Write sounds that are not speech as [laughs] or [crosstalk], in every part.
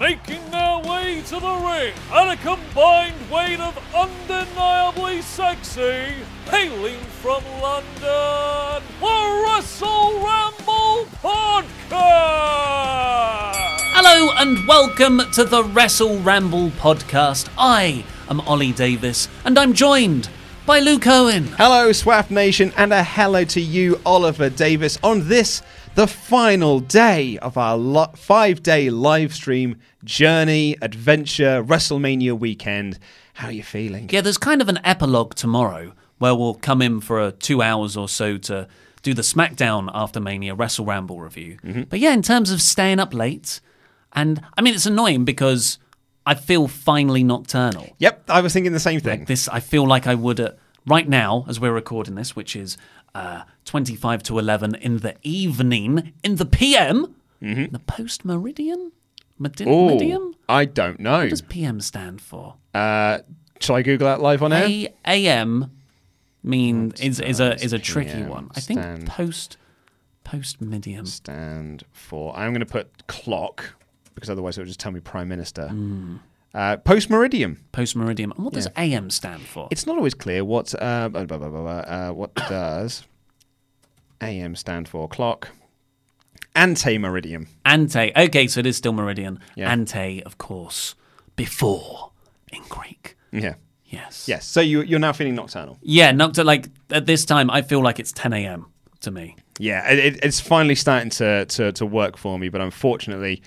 Making their way to the ring at a combined weight of undeniably sexy, hailing from London, the Wrestle Ramble Podcast! Hello and welcome to the Wrestle Ramble podcast. I am Ollie Davis and I'm joined by Luke Owen. Hello, Swaff Nation, and a hello to you, Oliver Davis, on this, the final day of our lo- five day live stream journey, adventure, WrestleMania weekend. How are you feeling? Yeah, there's kind of an epilogue tomorrow where we'll come in for a two hours or so to do the SmackDown after Mania Wrestle Ramble review. Mm-hmm. But yeah, in terms of staying up late, and I mean, it's annoying because I feel finally nocturnal. Yep, I was thinking the same thing. This I feel like I would at right now as we're recording this, which is uh, 25 to 11 in the evening, in the PM, the post meridian, Medi- meridian. I don't know. What does PM stand for? Uh, shall I Google that live on air? A AM mean is is a is a tricky PM one. I think post post medium. Stand for. I'm going to put clock because otherwise it would just tell me Prime Minister. Hmm. Uh, Post Meridium. Post meridian. And what does AM stand for? It's not always clear what uh, blah, blah, blah, blah, blah, uh, what [coughs] does AM stand for. Clock. Ante Meridium. Ante. Okay, so it is still meridian. Yeah. Ante, of course, before in Greek. Yeah. Yes. Yes. So you, you're now feeling nocturnal. Yeah, noctur like at this time, I feel like it's 10 a.m. to me. Yeah, it, it- it's finally starting to, to, to work for me, but unfortunately,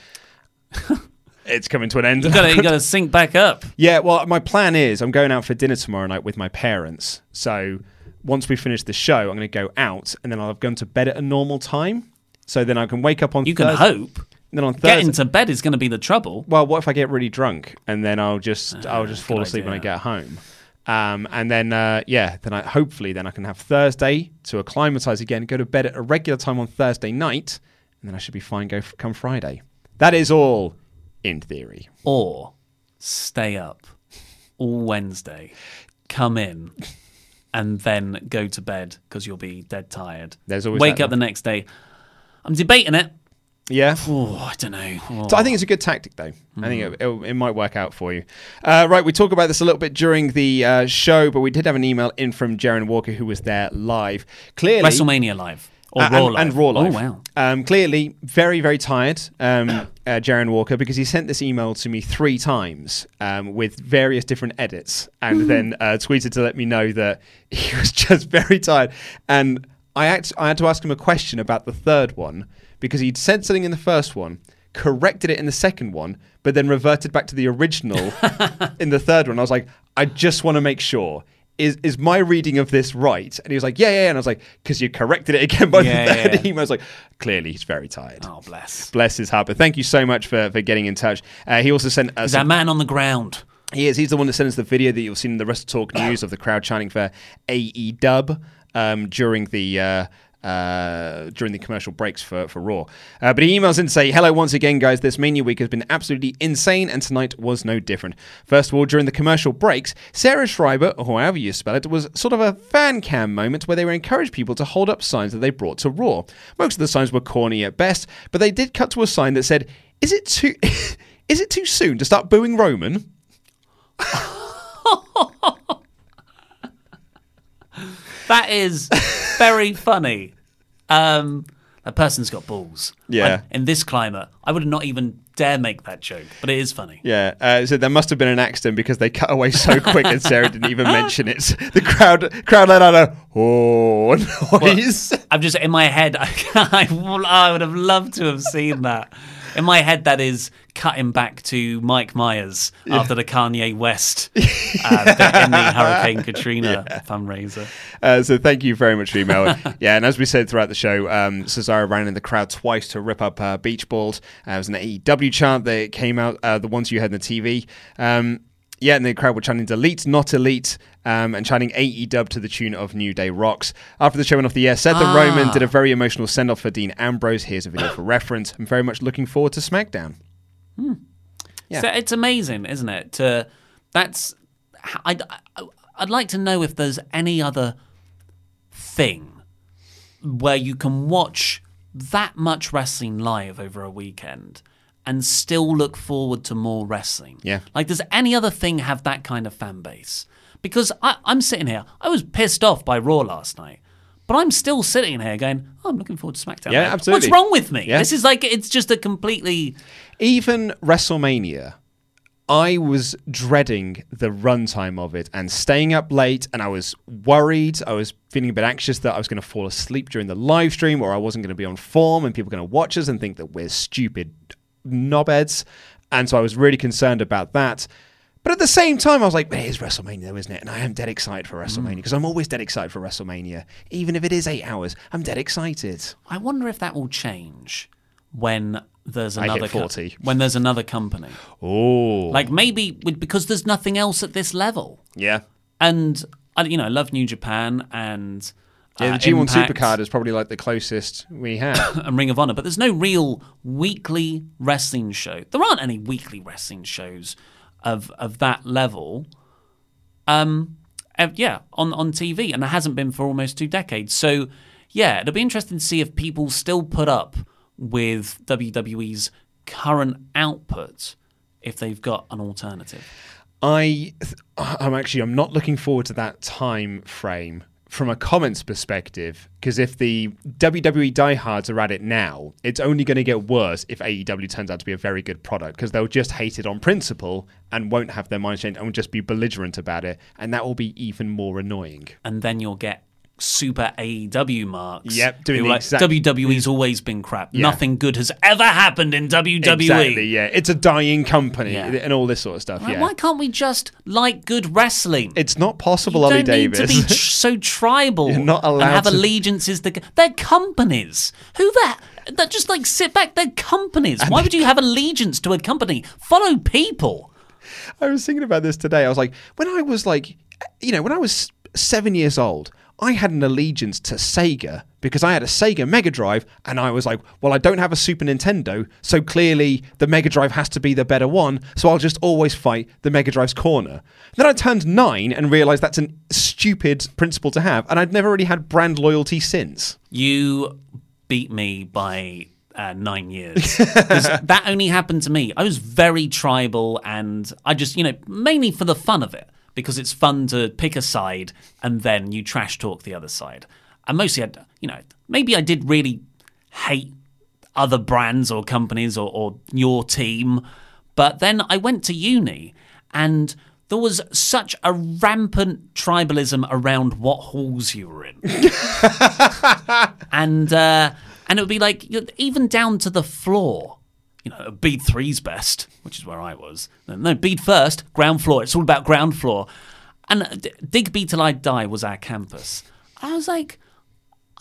[laughs] it's coming to an end. You gotta, you [laughs] gotta sync back up. yeah, well, my plan is I'm going out for dinner tomorrow night with my parents. So once we finish the show, I'm going to go out and then I'll have gone to bed at a normal time. So then I can wake up on You can hope. And then on Getting Thursday, to bed is going to be the trouble. well, what if I get really drunk and then I'll just I'll just fall asleep when I get home. Um, and then uh, yeah, then I hopefully then I can have Thursday to acclimatize again, go to bed at a regular time on Thursday night, and then I should be fine. Go f- come Friday. That is all in theory. Or stay up all Wednesday, come in, and then go to bed because you'll be dead tired. There's always Wake that up the next day. I'm debating it. Yeah. Oh, I don't know. Oh. So I think it's a good tactic, though. I think Hmm. it, it, it might work out for you. Uh, right, we talked about this a little bit during the uh, show, but we did have an email in from Jaron Walker, who was there live. Clearly, WrestleMania live. Or Uh, Raw and, live. and Raw Live. Oh, wow. Um, clearly, very, very tired, um, [coughs] uh, Jaron Walker, because he sent this email to me three times um, with various different edits and then uh, tweeted to let me know that [laughs] he was just very tired. And I, act- I had to ask him a question about the third one because he'd said something in the first one, corrected it in the second one, but then reverted back to the original [laughs] in the third one. I was like, I just want to make sure. Is, is my reading of this right? And he was like, yeah, yeah. And I was like, because you corrected it again by Yeah, the third yeah. email. [laughs] I was like, clearly he's very tired. Oh, bless. Bless his heart. But thank you so much for, for getting in touch. Uh, he also sent us. He's that man on the ground. He is. He's the one that sent us the video that you've seen in the Wrestle Talk news of the crowd chanting for AE Dub um, during the. Uh, uh, during the commercial breaks for, for Raw. Uh, but he emails in to say, Hello once again, guys. This Mania week has been absolutely insane, and tonight was no different. First of all, during the commercial breaks, Sarah Schreiber, or however you spell it, was sort of a fan cam moment where they were encouraged people to hold up signs that they brought to Raw. Most of the signs were corny at best, but they did cut to a sign that said, Is it too. [laughs] Is it too soon to start booing Roman? [laughs] That is very [laughs] funny. Um, that person's got balls. Yeah. I- in this climate, I would not even dare make that joke, but it is funny. Yeah, uh, so there must have been an accident because they cut away so quick and Sarah didn't even mention it. [laughs] The crowd crowd let out a oh noise. I'm just in my head. [laughs] I, I would have loved to have seen that. In my head, that is cutting back to Mike Myers after the Kanye West [laughs] uh, in the Hurricane Katrina fundraiser. Uh, so thank you very much for email. [laughs] yeah, and as we said throughout the show, um, Cesaro ran in the crowd twice to rip up uh, beach balls. Uh, it was an AEW chant that came out, uh, the ones you heard on the TV. Um, yeah, and the crowd were chanting Elite, not Elite, um, and chanting AEW dub to the tune of New Day Rocks. After the show went off the air, Seth and Roman did a very emotional send off for Dean Ambrose. Here's a video for [coughs] reference. I'm very much looking forward to SmackDown. Yeah. So it's amazing, isn't it? To that's I'd I'd like to know if there's any other thing where you can watch that much wrestling live over a weekend and still look forward to more wrestling. Yeah. Like, does any other thing have that kind of fan base? Because I, I'm sitting here, I was pissed off by Raw last night. But I'm still sitting here going, oh, I'm looking forward to SmackDown. Yeah, now. absolutely. What's wrong with me? Yeah. This is like, it's just a completely. even WrestleMania, I was dreading the runtime of it and staying up late, and I was worried. I was feeling a bit anxious that I was going to fall asleep during the live stream, or I wasn't going to be on form, and people were going to watch us and think that we're stupid knobheads. And so I was really concerned about that. But at the same time, I was like, it is WrestleMania, though, isn't it? And I am dead excited for WrestleMania mm. because I'm always dead excited for WrestleMania. Even if it is eight hours, I'm dead excited. I wonder if that will change when there's another co- when there's another company. Oh. Like maybe with- because there's nothing else at this level. yeah. And I you know, I love New Japan and Yeah, uh, the G1 Impact Supercard is probably like the closest we have. [coughs] and Ring of Honor, but there's no real weekly wrestling show. There aren't any weekly wrestling shows of of that level. Um, uh, yeah, on on TV, and there hasn't been for almost two decades. So, yeah, it'll be interesting to see if people still put up with WWE's current output if they've got an alternative. I, I'm actually, I'm not looking forward to that time frame from a comments perspective because if the WWE diehards are at it now, it's only going to get worse if AEW turns out to be a very good product because they'll just hate it on principle and won't have their minds changed and will just be belligerent about it, and that will be even more annoying. and then you'll get super AEW marks. Yep, doing like, exact- WWE's always been crap. Yeah. Nothing good has ever happened in WWE. Exactly, yeah, it's a dying company Yeah. and all this sort of stuff. Like, yeah, Why can't we just like good wrestling? it's not possible, you Ollie don't need Davis. to be so tribal. [laughs] You're not allowed and have to- allegiances. To, they're companies. Who that? That just like sit back. They're companies. Why would you have allegiance to a company? Follow people. I was thinking about this today. I was like, when I was like, you know, when I was seven years old, I had an allegiance to Sega because I had a Sega Mega Drive, and I was like, well, I don't have a Super Nintendo, so clearly the Mega Drive has to be the better one, so I'll just always fight the Mega Drive's corner. Then I turned nine and realized that's a stupid principle to have, and I'd never really had brand loyalty since. You beat me by uh, nine years. [laughs] that only happened to me. I was very tribal and I just, you know, mainly for the fun of it, because it's fun to pick a side and then you trash talk the other side. And mostly, I, you know, maybe I did really hate other brands or companies or, or your team. But then I went to uni and there was such a rampant tribalism around what halls you were in [laughs] and uh, and it would be like even down to the floor. You know, bead three's best, which is where I was. No, bead first, ground floor. It's all about ground floor. And uh, Digby till I die was our campus. I was like,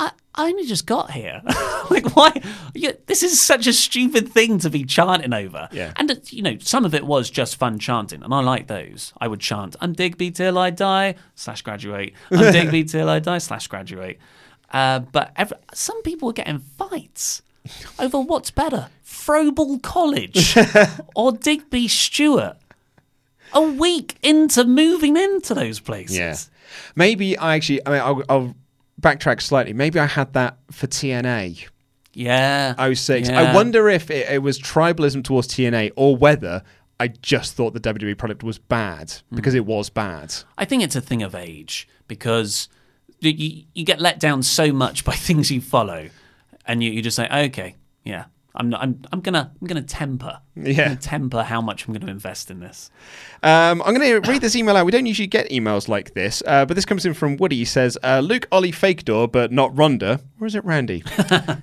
I, I only just got here. [laughs] like, why? Yeah, this is such a stupid thing to be chanting over. Yeah. And, uh, you know, some of it was just fun chanting, and I like those. I would chant, I'm Digby till I die, slash graduate. [laughs] I'm Digby till I die, slash graduate. Uh, but every, some people were getting fights over what's better, Froebel College [laughs] or Digby Stewart. A week into moving into those places. Yeah. Maybe I actually, I mean, I'll, I'll backtrack slightly. Maybe I had that for TNA. Yeah. 06. Yeah. I wonder if it, it was tribalism towards TNA or whether I just thought the WWE product was bad hmm. because it was bad. I think it's a thing of age because you, you get let down so much by [laughs] things you follow, and you, you just say, okay, yeah, I'm not, I'm I'm gonna I'm gonna temper Yeah. temper how much I'm going to invest in this. Um, I'm going to read this email out. We don't usually get emails like this, uh, but this comes in from Woody. He says, uh, Luke, Ollie, fake door, but not Ronda. Or is it Randy? [laughs]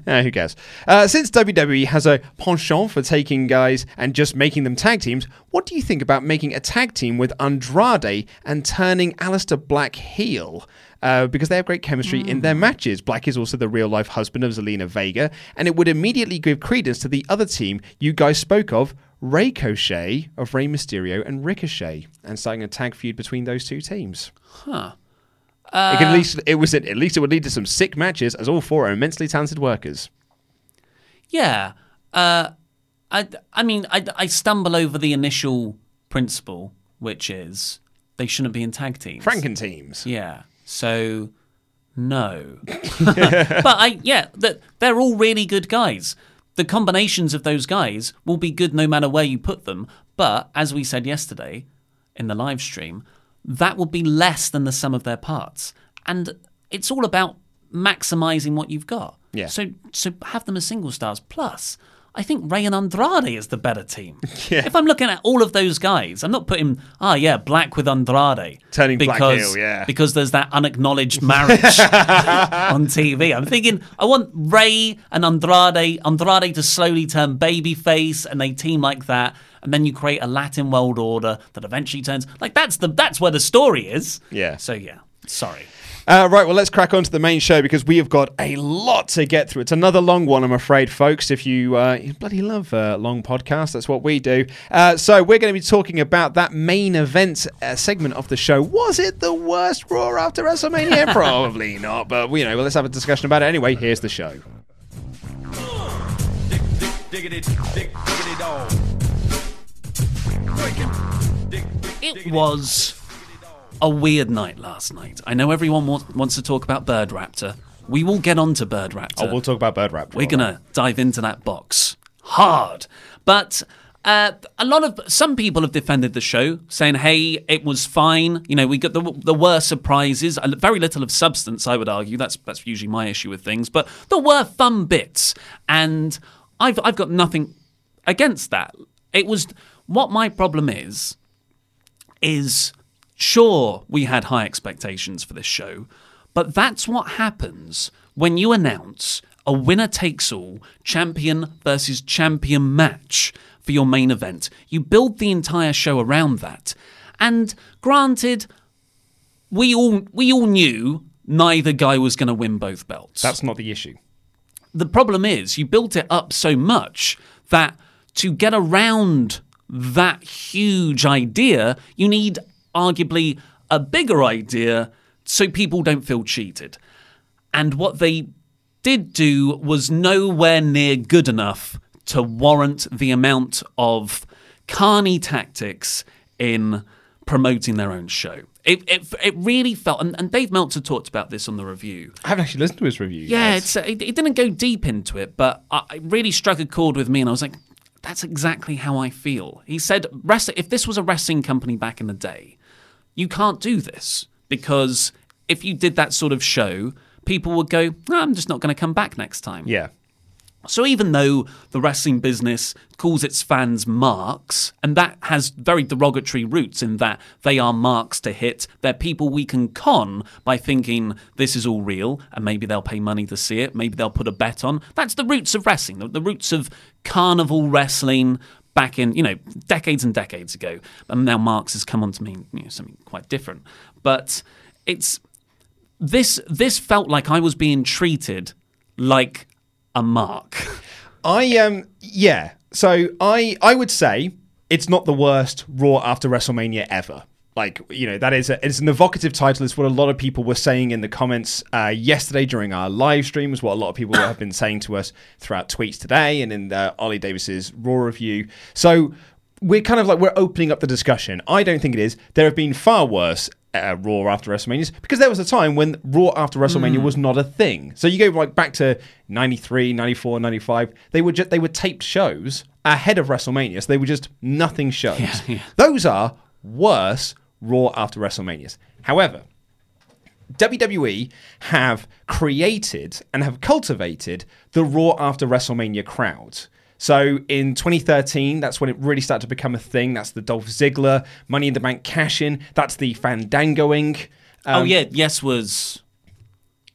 uh, who cares? Uh, since WWE has a penchant for taking guys and just making them tag teams, what do you think about making a tag team with Andrade and turning Aleister Black heel? Uh, because they have great chemistry in their matches. Black is also the real life husband of Zelina Vega, and it would immediately give credence to the other team you guys spoke of, Ricochet of Rey Mysterio and Ricochet, and starting a tag feud between those two teams. Huh. it could at least it was at least it would lead to some sick matches, as all four are immensely talented workers. Yeah. Uh, I, I mean, I, I stumble over the initial principle, which is they shouldn't be in tag teams. Franken teams. Yeah. So, no. [laughs] but I, yeah, that they're all really good guys. The combinations of those guys will be good no matter where you put them. But as we said yesterday in the live stream, that will be less than the sum of their parts. And it's all about maximizing what you've got. Yeah. So, so have them as single stars. Plus, I think Rey and Andrade is the better team. [laughs] Yeah. If I'm looking at all of those guys, I'm not putting ah yeah Black with Andrade Turning Black because heel, yeah. because there's that unacknowledged [laughs] marriage [laughs] on TV. I'm thinking I want Rey and Andrade Andrade to slowly turn babyface and they team like that. And then you create a Latin world order that eventually turns like that's the that's where the story is. Yeah. So yeah, sorry. Uh, right, well, let's crack on to the main show because we have got a lot to get through. It's another long one, I'm afraid, folks. If you, uh, you bloody love uh, long podcasts, that's what we do. Uh, so, we're going to be talking about that main event uh, segment of the show. Was it the worst Raw after WrestleMania? [laughs] Probably not, but you know, well, let's have a discussion about it anyway. Here's the show. Diggity, dig, diggity. It was a weird night last night. I know everyone wa- wants to talk about Bird Raptor. We will get on to Bird Raptor. Oh, we'll talk about Bird Rap. We're gonna dive into that box hard. But uh, a lot of some people have defended the show, saying, "Hey, it was fine." You know, we got the the worst surprises, very little of substance. I would argue that's that's usually my issue with things, but there were fun bits, and I've I've got nothing against that. It was what my problem is is sure we had high expectations for this show, but that's what happens when you announce a winner takes all champion versus champion match for your main event. You build the entire show around that. And granted, we all we all knew neither guy was going to win both belts That's not the issue. the problem is you built it up so much that to get around that huge idea, you need arguably a bigger idea so people don't feel cheated. And what they did do was nowhere near good enough to warrant the amount of carny tactics in promoting their own show. It, it, it really felt, and, and Dave Meltzer talked about this on the review. I haven't actually listened to his review. Yeah, yet. it's, uh, it, it didn't go deep into it, but I, it really struck a chord with me, and I was like, that's exactly how I feel. He said, "Wrest- if this was a wrestling company back in the day, you can't do this because if you did that sort of show, people would go, "No, I'm just not going to come back next time. yeah. So even though the wrestling business calls its fans marks, and that has very derogatory roots in that they are marks to hit, they're people we can con by thinking this is all real, and maybe they'll pay money to see it, maybe they'll put a bet on. That's the roots of wrestling, the, the roots of carnival wrestling back in, you know, decades and decades ago. And now marks has come on to mean you know, something quite different. But it's this this felt like I was being treated like a mark. I um yeah. So I I would say it's not the worst Raw after WrestleMania ever. Like you know that is a, it's an evocative title. It's what a lot of people were saying in the comments uh, yesterday during our live stream. Is what a lot of people [coughs] have been saying to us throughout tweets today and in uh, Ollie Davis's Raw review. So we're kind of like we're opening up the discussion. I don't think it is. There have been far worse uh, Raw after WrestleManias because there was a time when Raw after WrestleMania was not a thing. So you go like back to 93, 94, 95. They were just they were taped shows ahead of WrestleMania. So they were just nothing shows. [laughs] Those are worse Raw after WrestleManias. However, WWE have created and have cultivated the Raw after WrestleMania crowd. So in 2013, that's when it really started to become a thing. That's the Dolph Ziggler Money in the Bank cash in. That's the Fandangoing. oh Um, yeah, yes was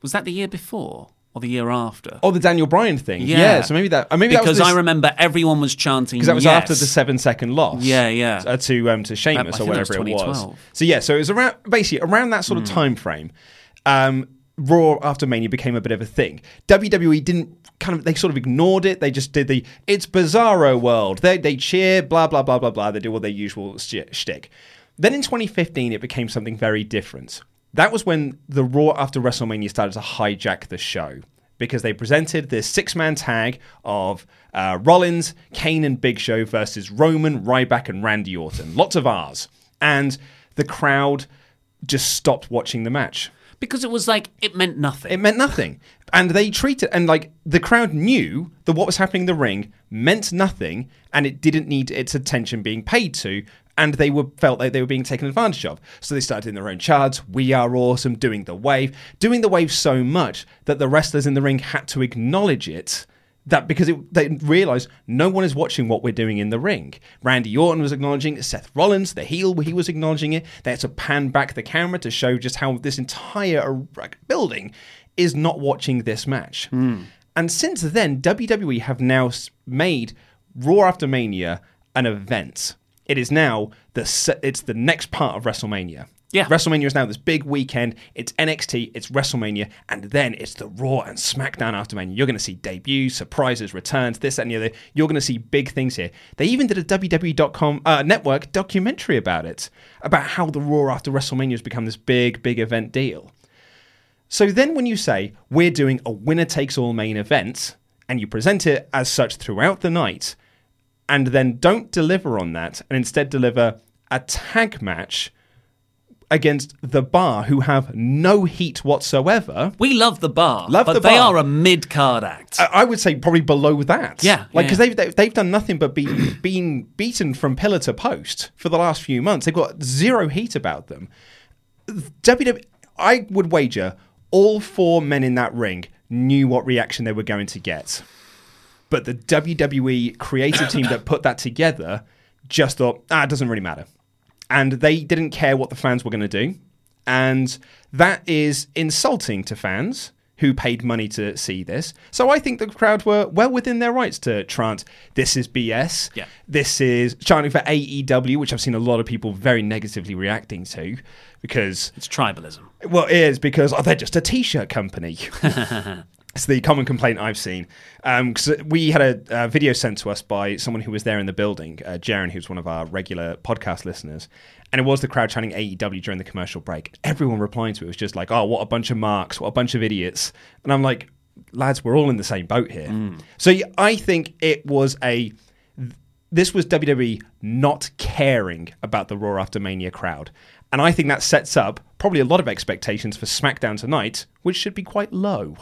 was that the year before or the year after? Oh, the Daniel Bryan thing. Yeah. Yeah. so maybe that. uh, Maybe because that I remember everyone was chanting because that was yes. after the seven second loss. Yeah, yeah. uh, to um, to I Sheamus or think that was whatever it was. So yeah, so it was around basically around that sort of Hmm. time frame. Um, Raw after Mania became a bit of a thing. WWE didn't kind of they sort of ignored it. They just did the it's Bizarro World. They they cheer blah blah blah blah blah. They do all their usual sh- shtick. Then in 2015, it became something very different. That was when the Raw after WrestleMania started to hijack the show because they presented this six man tag of uh, Rollins, Kane, and Big Show versus Roman, Ryback, and Randy Orton. Lots of R's. And the crowd just stopped watching the match. because it was like it meant nothing. It meant nothing. And they treated, and like the crowd knew that what was happening in the ring meant nothing and it didn't need its attention being paid to. And they were felt like they were being taken advantage of. So they started in their own charts. We are awesome, doing the wave, doing the wave so much that the wrestlers in the ring had to acknowledge it that because it, they realized no one is watching what we're doing in the ring. Randy Orton was acknowledging it, Seth Rollins, the heel, he was acknowledging it. They had to pan back the camera to show just how this entire uh, building is not watching this match. And since then, WWE have now made Raw After Mania an event. It is now the it's the next part of WrestleMania. Yeah. WrestleMania is now this big weekend. It's NXT, it's WrestleMania, and then it's the Raw and SmackDown after Mania. You're going to see debuts, surprises, returns, this, that, and the other. You're going to see big things here. They even did a WWE.com uh, network documentary about it, about how the Raw after WrestleMania has become this big, big event deal. So then when you say we're doing a winner takes all main event, and you present it as such throughout the night, and then don't deliver on that, and instead deliver a tag match against the bar who have no heat whatsoever. we love the bar, Love but the they bar. are a mid card act. I I would say probably below that. Yeah, like because yeah. they've, they've they've done nothing but be [clears throat] being beaten from pillar to post for the last few months. They've got zero heat about them. WWE, I would wager all four men in that ring knew what reaction they were going to get, but the WWE creative team that put that together just thought, ah, it doesn't really matter, and they didn't care what the fans were going to do, and that is insulting to fans who paid money to see this. So I think the crowd were well within their rights to chant, "This is BS." Yeah. This is chanting for AEW, which I've seen a lot of people very negatively reacting to, because it's tribalism. well, it is because oh, they're just a t-shirt company. [laughs] it's the common complaint I've seen. Because we had a, uh video sent to us by someone who was there in the building, uh, Jaren, who's one of our regular podcast listeners, and it was the crowd chanting AEW during the commercial break. Everyone replying to it was just like, "Oh, what a bunch of marks! What a bunch of idiots!" And I'm like, "Lads, we're all in the same boat here." So I think it was a this was WWE not caring about the Raw After Mania crowd. And I think that sets up probably a lot of expectations for SmackDown tonight, which should be quite low.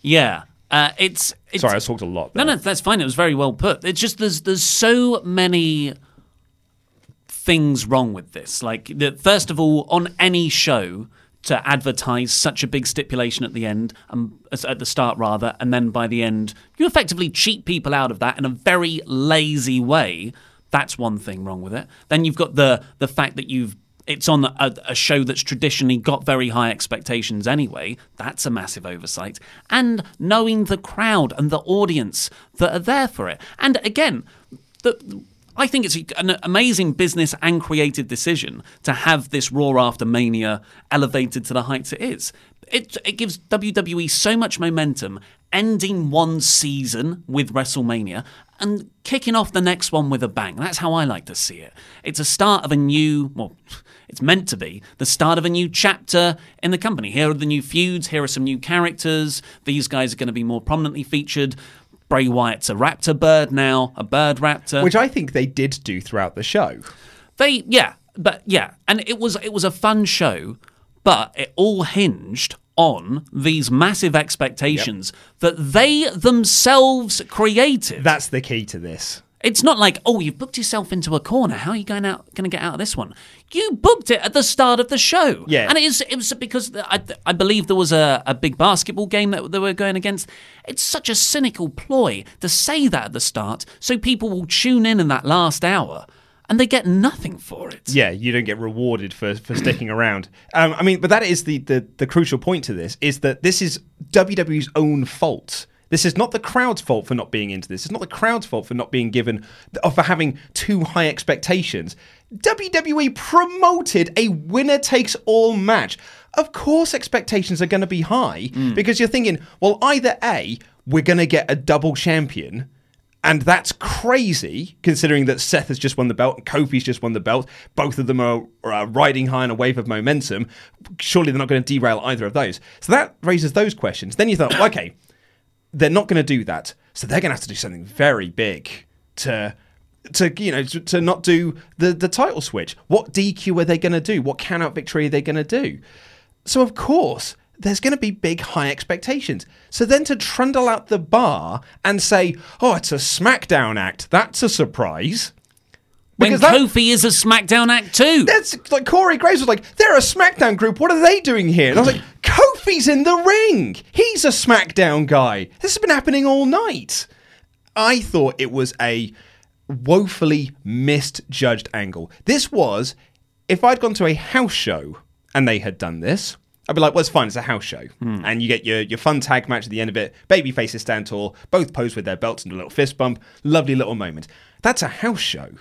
Yeah, uh, it's, it's Sorry, I talked a lot. No, there. no, that's fine. It was very well put. It's just there's there's so many things wrong with this. Like, the, first of all, on any show to advertise such a big stipulation at the end, um, at the start rather, and then by the end, you effectively cheat people out of that in a very lazy way. That's one thing wrong with it. Then you've got the the fact that you've it's on a, a show that's traditionally got very high expectations anyway. That's a massive oversight. And knowing the crowd and the audience that are there for it. And again, the, I think it's an amazing business and creative decision to have this Raw After Mania elevated to the heights it is. It, it gives WWE so much momentum, ending one season with WrestleMania and kicking off the next one with a bang. That's how I like to see it. It's a start of a new, well, it's meant to be the start of a new chapter in the company. Here are the new feuds, here are some new characters. These guys are going to be more prominently featured. Bray Wyatt's a raptor bird now, a bird raptor. Which I think they did do throughout the show. They yeah, but yeah, and it was it was a fun show, but it all hinged on these massive expectations that they themselves created. That's the key to this. It's not like, oh, you've booked yourself into a corner. How are you going out? Going to get out of this one? You booked it at the start of the show. Yeah. and it is. It was because I, I believe there was a, a big basketball game that they were going against. It's such a cynical ploy to say that at the start, so people will tune in in that last hour, and they get nothing for it. Yeah, you don't get rewarded for, for sticking around. Um, I mean, but that is the, the the crucial point to this is that this is WWE's own fault. This is not the crowd's fault for not being into this. It's not the crowd's fault for not being given or for having too high expectations. WWE promoted a winner takes all match. Of course, expectations are going to be high mm. because you're thinking, well, either A, we're going to get a double champion, and that's crazy considering that Seth has just won the belt and Kofi's just won the belt. Both of them are, are riding high on a wave of momentum. Surely they're not going to derail either of those. So that raises those questions. Then you thought, okay, they're not going to do that. So they're going to have to do something very big to to you know to, to not do the the title switch. What DQ are they going to do? What count out victory are they going to do? So of course there's going to be big high expectations. So then to trundle out the bar and say, "Oh, it's a SmackDown act," that's a surprise. When Because that- Kofi is a SmackDown act too. that's like Corey Graves was like, they're a SmackDown group. What are they doing here? And I was like, Kofi's in the ring. He's a SmackDown guy. This has been happening all night. I thought it was a woefully misjudged angle. This was, if I'd gone to a house show and they had done this, I'd be like, well, it's fine. It's a house show. Hmm. And you get your, your fun tag match at the end of it. Baby faces stand tall, both pose with their belts and a little fist bump. Lovely little moment. That's a house show,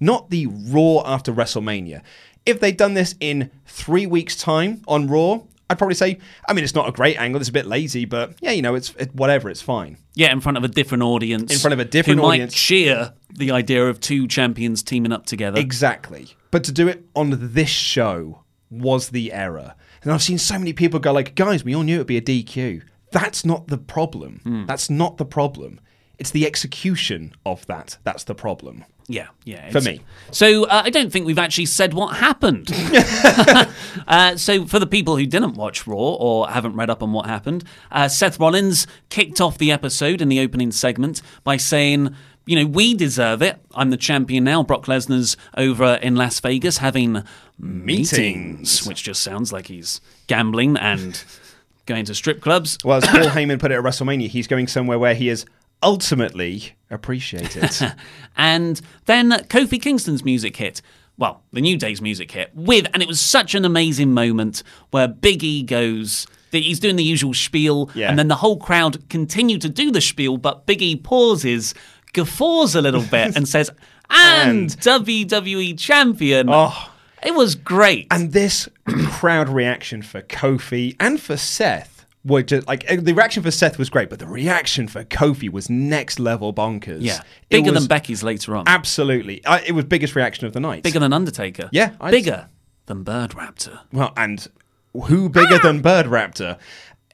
not the Raw after WrestleMania. If they'd done this in three weeks' time on Raw, I'd probably say, I mean, it's not a great angle. It's a bit lazy, but yeah, you know, it's it, whatever. It's fine. Yeah, in front of a different audience. In front of a different who audience. might cheer the idea of two champions teaming up together. Exactly. But to do it on this show was the error. And I've seen so many people go like, guys, we all knew it'd be a DQ. That's not the problem. Hmm. That's not the problem. It's the execution of that. That's the problem. Yeah, yeah. For me. So uh, I don't think we've actually said what happened. [laughs] [laughs] uh, so for the people who didn't watch Raw or haven't read up on what happened, uh, Seth Rollins kicked off the episode in the opening segment by saying. You know, we deserve it. I'm the champion now. Brock Lesnar's over in Las Vegas having meetings, Meetings. which just sounds like he's gambling and going to strip clubs. Well, as Paul [coughs] Heyman put it at WrestleMania, he's going somewhere where he is ultimately appreciate it. [laughs] And then Kofi Kingston's music hit. Well, the New Day's music hit with, and it was such an amazing moment where Big E goes. He's doing the usual spiel, Yeah. and then the whole crowd continue to do the spiel, but Big E pauses, guffaws a little bit, and says, [laughs] "And, And- WWE champion." oh. It was great. And this crowd reaction for Kofi and for Seth were just like uh, the reaction for Seth was great, but the reaction for Kofi was next level bonkers. yeah, bigger than Becky's later on. Absolutely, I, it was biggest reaction of the night. bigger than Undertaker. Yeah, I'd- bigger than Bird Raptor. well, and who bigger than Bird Raptor?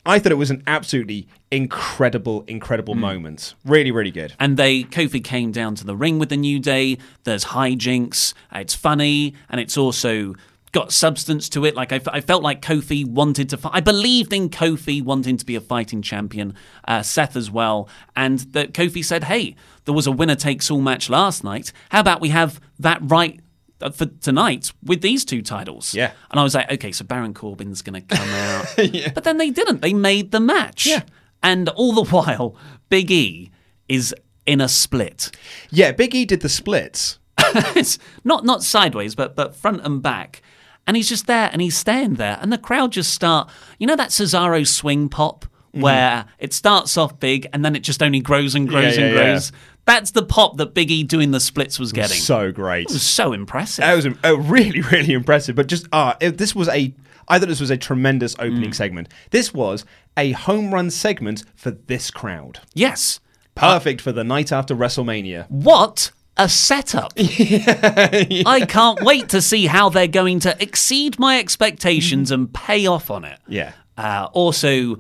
I thought it was an absolutely incredible, incredible moment. Really, really good. and they Kofi came down to the ring with the New Day. There's hijinks. It's funny, and it's also got substance to it. Like I, f- I felt like Kofi wanted to. Fi- I believed in Kofi wanting to be a fighting champion. Uh, Seth as well, and that Kofi said, "Hey, there was a winner takes all match last night. How about we have that right?" uh, For tonight with these two titles, Yeah. and I was like, okay, so Baron Corbin's going to come [laughs] out, yeah. but then they didn't. They made the match, Yeah. and all the [laughs] while, Big E is in a split. Yeah, Big E did the splits. [laughs] it's not not sideways, but but front and back. And he's just there and he's staying there. And the crowd just start you know that Cesaro swing pop Mm-hmm. where it starts off big and then it just only grows and grows Yeah, and yeah, yeah. grows. That's the pop that Big E doing the splits was getting. So great. it was so impressive. That was uh, really, [laughs] really impressive. But just ah, it- this was a. I thought this was a tremendous opening Mm. segment. This was a home run segment for this crowd. yes. Perfect for the night after WrestleMania. What a setup. [laughs] I can't wait to see how they're going to exceed my expectations and pay off on it. Yeah. Uh, also,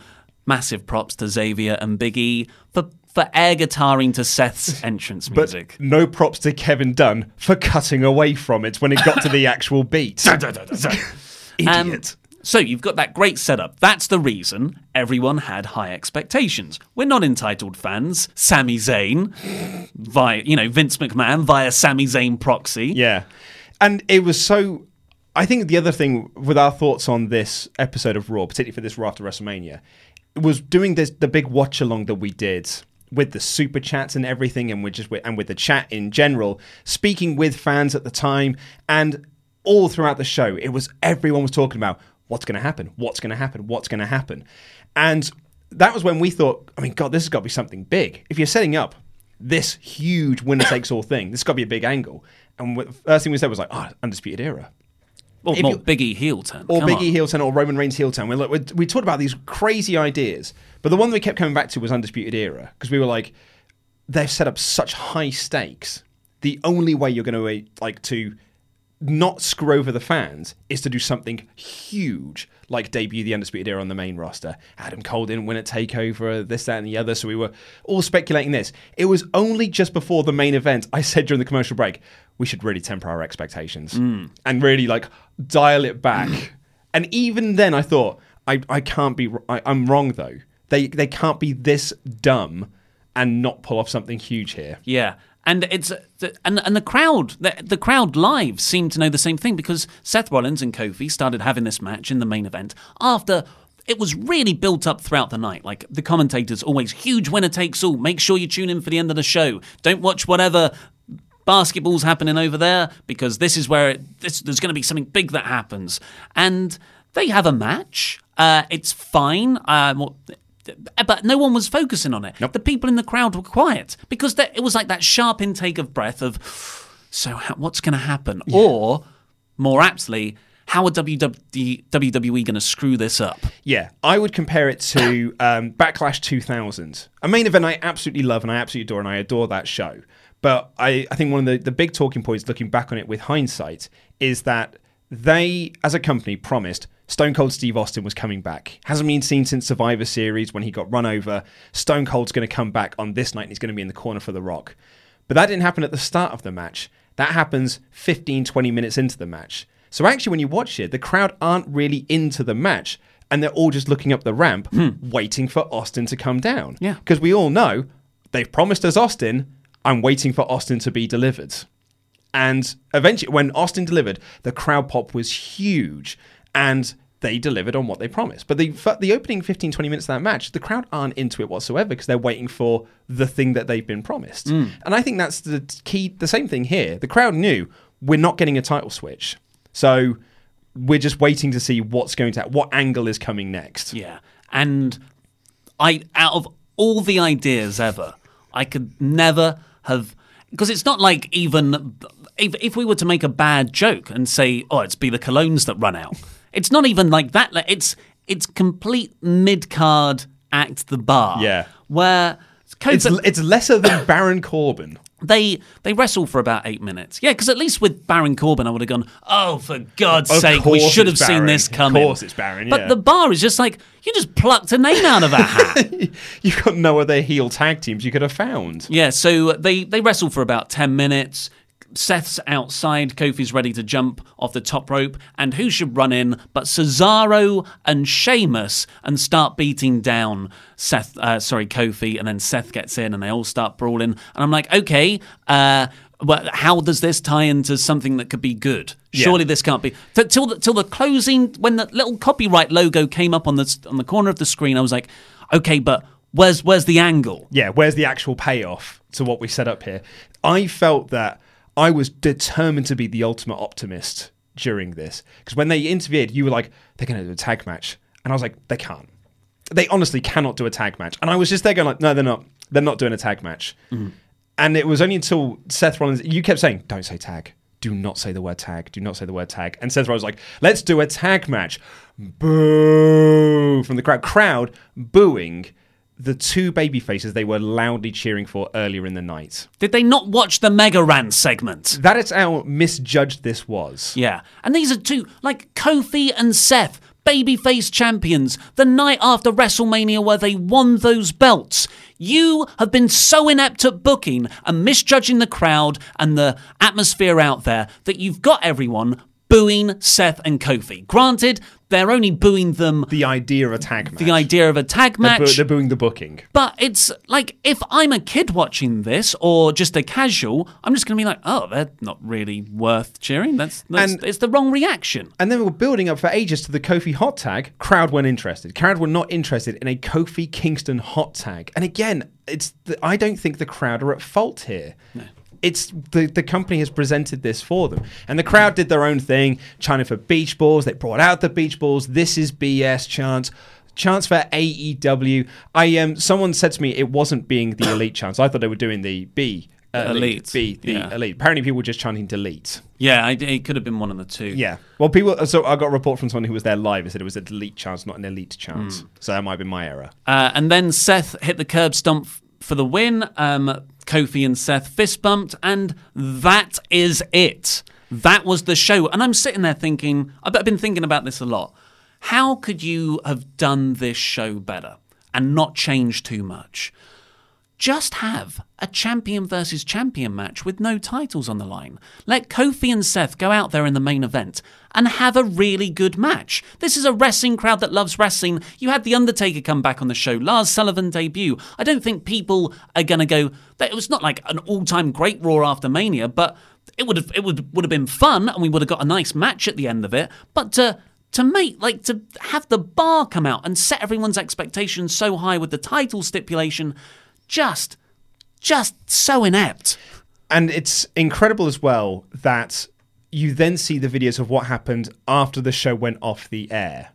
massive props to Xavier and Biggie for, for air guitaring to Seth's [laughs] entrance But music. no props to Kevin Dunn for cutting away from it when it got to the [laughs] actual beat. Um, Idiot. So you've got that great setup. That's the reason everyone had high expectations. We're not entitled fans. Sami Zayn, via you know Vince McMahon via Sami Zayn proxy. Yeah. And it was so. I think the other thing with our thoughts on this episode of Raw, particularly for this Raw after WrestleMania, was doing this the big watch along that we did with the super chats and everything, and with just and with the chat in general, speaking with fans at the time, and all throughout the show, it was everyone was talking about what's going to happen, what's going to happen, what's going to happen, and that was when we thought, I mean, God, this has got to be something big. If you're setting up this huge winner takes all thing, this has got to be a big angle. And the first thing we said was like, oh, undisputed era. Or If more Biggie heel turn. Or Biggie heel turn, or Roman Reigns heel turn. We, we, we talked about these crazy ideas, but the one that we kept coming back to was Undisputed Era because we were like, they've set up such high stakes. The only way you're going to like to not screw over the fans is to do something huge, like debut the Undisputed Era on the main roster. Adam Cole didn't win at Takeover, this, that, and the other, so we were all speculating this. It was only just before the main event I said during the commercial break, we should really temper our expectations mm. and really like dial it back. [clears throat] and even then, I thought, I, I can't be, I, I'm wrong though. They they can't be this dumb and not pull off something huge here. Yeah. And it's and and the crowd the, the crowd live seemed to know the same thing because Seth Rollins and Kofi started having this match in the main event after it was really built up throughout the night. Like the commentators always huge winner takes all. Make sure you tune in for the end of the show. Don't watch whatever basketball's happening over there because this is where it, this, there's going to be something big that happens. And they have a match. Uh, it's fine. Well, but no one was focusing on it. The people in the crowd were quiet because there- it was like that sharp intake of breath of, so how, what's going to happen? Or, more aptly, how are WWE, WWE going to screw this up? Yeah, I would compare it to um, Backlash 2000, a main event I absolutely love and I absolutely adore, and I adore that show. But I, I think one of the, the big talking points looking back on it with hindsight is that they, as a company, promised Stone Cold Steve Austin was coming back. Hasn't been seen since Survivor Series when he got run over. Stone Cold's going to come back on this night and he's going to be in the corner for The Rock. But that didn't happen at the start of the match. That happens 15, 20 minutes into the match. So actually, when you watch it, the crowd aren't really into the match and they're all just looking up the ramp, hmm. waiting for Austin to come down. Yeah. Because we all know they've promised us Austin. I'm waiting for Austin to be delivered. And eventually, when Austin delivered, the crowd pop was huge and they delivered on what they promised. But the, the opening 15, 20 minutes of that match, the crowd aren't into it whatsoever because they're waiting for the thing that they've been promised. Mm. And I think that's the key, the same thing here. The crowd knew we're not getting a title switch. So we're just waiting to see what's going to, what angle is coming next. Yeah. And I, out of all the ideas ever, I could never have, because it's not like even if, if we were to make a bad joke and say, oh, it's be the Colóns that run out. It's not even like that. Like, It's it's complete mid card act the bar. Yeah. Where It's, it's lesser than [coughs] Baron Corbin. they they wrestle for about eight minutes. Yeah, because at least with Baron Corbin, I would have gone, oh, for God's Of sake, we should have seen this Of coming. course it's Baron, But the bar is just like, you just plucked a name out of a hat. [laughs] You've got no other heel tag teams you could have found. Yeah, so they, they wrestle for about 10 minutes. Seth's outside, Kofi's ready to jump off the top rope, and who should run in but Cesaro and Sheamus and start beating down Seth, uh, sorry, Kofi, and then Seth gets in and they all start brawling. And I'm like, okay, uh, but how does this tie into something that could be good? Yeah. Surely this can't be. T- till the, till the closing, when the little copyright logo came up on the on the corner of the screen, I was like, okay, but where's where's the angle? Yeah, where's the actual payoff to what we set up here? I felt that I was determined to be the ultimate optimist during this because when they interviewed, you were like, they're going to do a tag match, and I was like, they can't. They honestly cannot do a tag match, and I was just there going like, no, they're not. They're not doing a tag match. Mm-hmm. And it was only until Seth Rollins, you kept saying, don't say tag. Do not say the word tag. Do not say the word tag. And Seth Rollins was like, let's do a tag match. Boo! From the crowd. Crowd booing the two baby faces they were loudly cheering for earlier in the night. Did they not watch the Mega Ran segment? That is how misjudged this was. Yeah. And these are two, like Kofi and Seth, babyface champions, the night after WrestleMania where they won those belts. You have been so inept at booking and misjudging the crowd and the atmosphere out there that you've got everyone booing Seth and Kofi. Granted, they're only booing them The idea of a tag match. the idea of a tag They're, boo- match. they're booing the booking. But it's like if I'm a kid watching this or just a casual, I'm just going to be like, oh, they're not really worth cheering. That's, that's And- it's the wrong reaction. And then we were building up for ages to the Kofi hot tag. Crowd weren't interested. Crowd were not interested in a Kofi Kingston hot tag. And again, it's the, I don't think the crowd are at fault here. It's the the company has presented this for them, and the crowd did their own thing, chanting for beach balls. They brought out the beach balls. This is BS chants. Chance for AEW. I um, someone said to me it wasn't being the [coughs] elite chance. I thought they were doing the B uh, Elite. B the Yeah. elite. Apparently, people were just chanting delete. Yeah, I, it could have been one of the two. Yeah. Well, people. So I got a report from someone who was there live. and said it was a delete chance, not an elite chance. So that might have been my error. Uh, and then Seth hit the curb stump for the win. Um, Kofi and Seth fist bumped, and that is it. That was the show. And I'm sitting there thinking, I've been thinking about this a lot. How could you have done this show better and not change too much? Just have a champion versus champion match with no titles on the line. Let Kofi and Seth go out there in the main event and have a really good match. This is a wrestling crowd that loves wrestling. You had The Undertaker come back on the show, Lars Sullivan debut. I don't think people are going to go, it was not like an all time great Raw after Mania, but it would have it would would have been fun and we would have got a nice match at the end of it. But to to make like to have the bar come out and set everyone's expectations so high with the title stipulation just just so inept And it's incredible as well that you then see the videos of what happened after the show went off the air.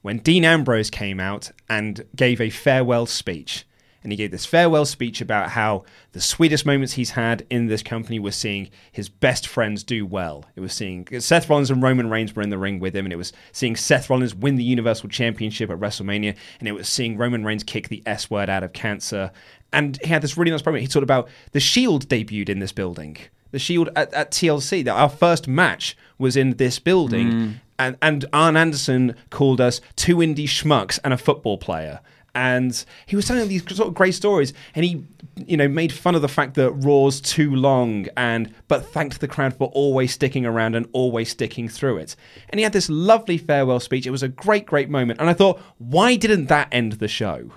When Dean Ambrose came out and gave a farewell speech. And he gave this farewell speech about how the sweetest moments he's had in this company were seeing his best friends do well. It was seeing Seth Rollins and Roman Reigns were in the ring with him, and it was seeing Seth Rollins win the Universal Championship at WrestleMania, and it was seeing Roman Reigns kick the S word out of cancer. And he had this really nice moment. He talked about the Shield debuted in this building. The Shield at, at TLC. That our first match was in this building, mm. and and Arn Anderson called us two indie schmucks and a football player. And he was telling these sort of great stories, and he, you know, made fun of the fact that Raw's too long, and but thanked the crowd for always sticking around and always sticking through it. And he had this lovely farewell speech. It was a great, great moment. And I thought, why didn't that end the show?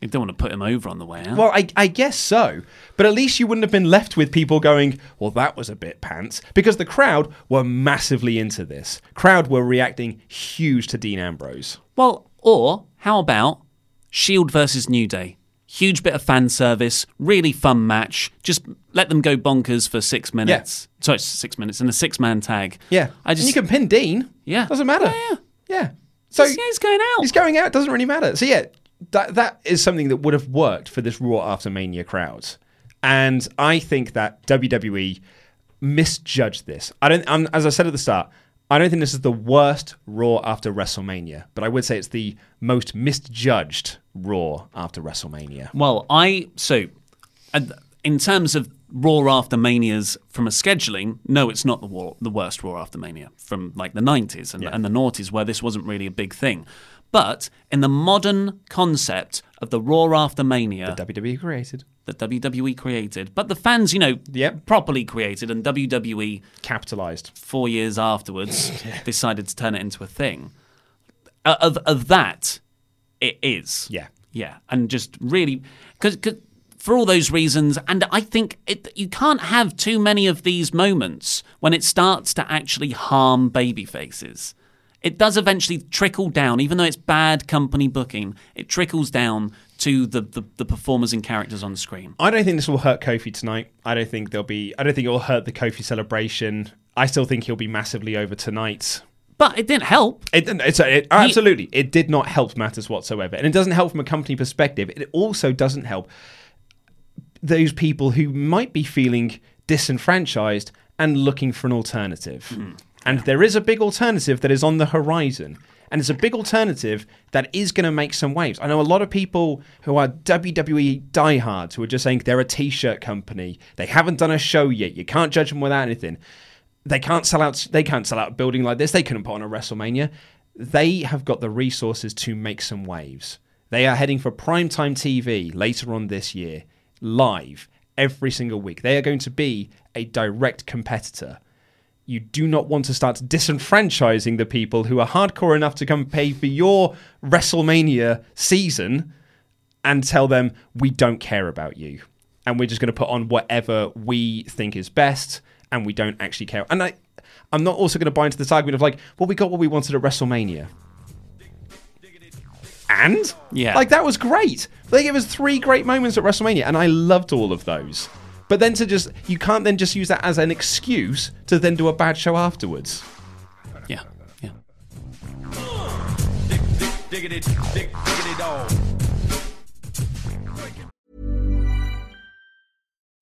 you don't want to put him over on the way out Well, I, I guess so. But at least you wouldn't have been left with people going, well, that was a bit pants. Because the crowd were massively into this. Crowd were reacting huge to Dean Ambrose. well or how about shield versus new day huge bit of fan service really fun match just let them go bonkers for six minutes sorry six minutes in a six man tag Yeah. i just and you can pin Dean. Yeah. Doesn't matter. Yeah, yeah. Yeah. So yeah, he's going out He's going out. Doesn't really matter. So yeah, that that is something that would have worked for this Raw after Mania crowd, and I think that WWE misjudged this. I don't. Um, as I said at the start, I don't think this is the worst Raw after WrestleMania, but I would say it's the most misjudged Raw after WrestleMania. Well, I so in terms of Raw after Manias from a scheduling, no, it's not the war, the worst Raw after Mania from like the nineties and, and the noughties where this wasn't really a big thing. But in the modern concept of the Raw after Mania the WWE created, that WWE created, but the fans, you know, Yep. properly created, and WWE capitalized. four years afterwards [laughs] decided to turn it into a thing. Uh, of of that, it is. Yeah. yeah, and just really because for all those reasons, and I think it, you can't have too many of these moments when it starts to actually harm baby faces. It does eventually trickle down, even though it's bad company booking. It trickles down to the, the, the performers and characters on the screen. I don't think this will hurt Kofi tonight. I don't think there'll be. I don't think it will hurt the Kofi celebration. I still think he'll be massively over tonight. But it didn't help. It, it's it, absolutely. It did not help matters whatsoever, and it doesn't help from a company perspective. It also doesn't help those people who might be feeling disenfranchised and looking for an alternative. Mm-hmm. And there is a big alternative that is on the horizon. And it's a big alternative that is going to make some waves. I know a lot of people who are WWE diehards who are just saying they're a t shirt company. They haven't done a show yet. You can't judge them without anything they can't sell out they can't sell out a building like this. They couldn't put on a wrestlemania. They have got the resources to make some waves. They are heading for primetime tv later on this year live every single week. They are going to be a direct competitor. You do not want to start disenfranchising the people who are hardcore enough to come pay for your WrestleMania season and tell them we don't care about you. And we're just going to put on whatever we think is best and we don't actually care. And I, I'm not also going to buy into this argument of like, well, we got what we wanted at WrestleMania. And Yeah. like that was great. They gave us three great moments at WrestleMania, and I loved all of those. But then to just you can't then just use that as an excuse to then do a bad show afterwards. Yeah, yeah.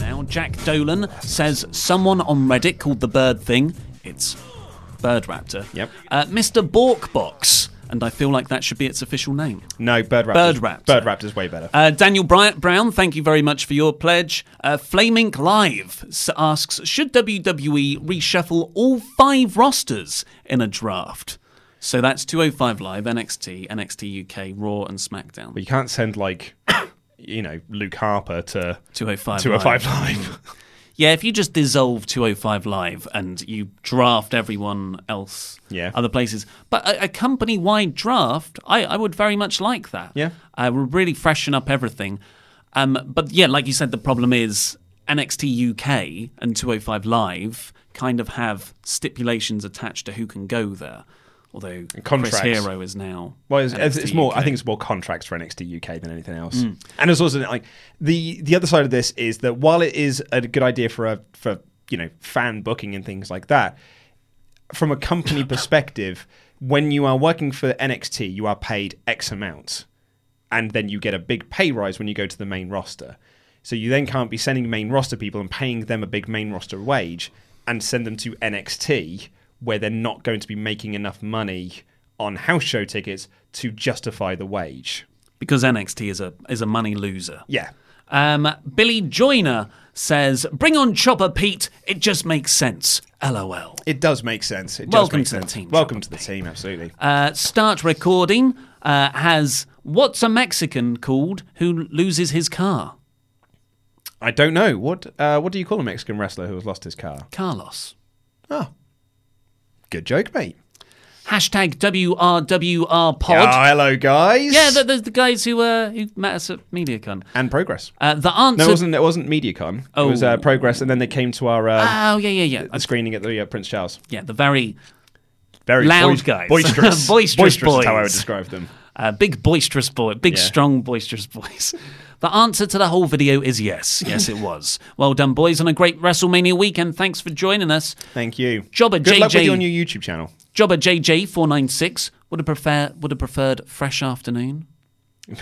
Now, Jack Dolan says someone on Reddit called the Bird Thing. It's Bird Raptor. Yep. Uh, Mr. Borkbox, and I feel like that should be its official name. No, Bird Raptor. Bird Raptor. Bird Raptor's way better. Uh, Daniel Bryant Brown, thank you very much for your pledge. Uh, Flamink Live asks Should WWE reshuffle all five rosters in a draft? So that's 205 Live, NXT, NXT UK, Raw, and SmackDown. but you can't send like, you know, Luke Harper to 205 205 Live. Live. Yeah, if you just dissolve 205 Live and you draft everyone else Yeah. other places. But a, a company wide draft, I, I would very much like that. Yeah. Uh, would really freshen up everything. Um, but yeah, like you said, the problem is NXT UK and 205 Live kind of have stipulations attached to who can go there. Although contracts. Chris Hero is now. Well, it's, it's, more. I think it's more contracts for NXT UK than anything else. Mm. And it's also like the the other side of this is that while it is a good idea for a for you know fan booking and things like that, from a company [coughs] perspective, when you are working for NXT, you are paid X amount, and then you get a big pay rise when you go to the main roster. So you then can't be sending main roster people and paying them a big main roster wage and send them to NXT where they're not going to be making enough money on house show tickets to justify the wage. because NXT is a is a money loser. Yeah. Um, Billy Joyner says, "Bring on Chopper Pete. It just makes sense." LOL. It does make sense. It Welcome make to the team, Welcome Chopper to the team, absolutely. Uh, start recording uh, has what's a Mexican called who loses his car? I don't know. What uh, what do you call a Mexican wrestler who has lost his car? Carlos. Oh. Good joke, mate. Hashtag WRWR pod. Oh, hello, guys. yeah, the, the, the guys who uh, who met us at MediaCon. and progress. Uh, the answer. No, it wasn't. It wasn't MediaCon. Oh. It was uh, progress, and then they came to our uh, Oh yeah, yeah, yeah. the screening at the uh, Prince Charles. yeah, the very Very Loud bois- guys. [laughs] boisterous, Boisterous is how I would describe them. Uh, big boisterous boy, big Yeah. strong boisterous boys. The answer to the whole video is yes. Yes, it was. Well done, boys, on a great WrestleMania weekend. Thanks for joining us. Thank you. Jobber Good luck with you on your YouTube channel. Jobber JJ496 would have prefer would have preferred fresh afternoon. [laughs] I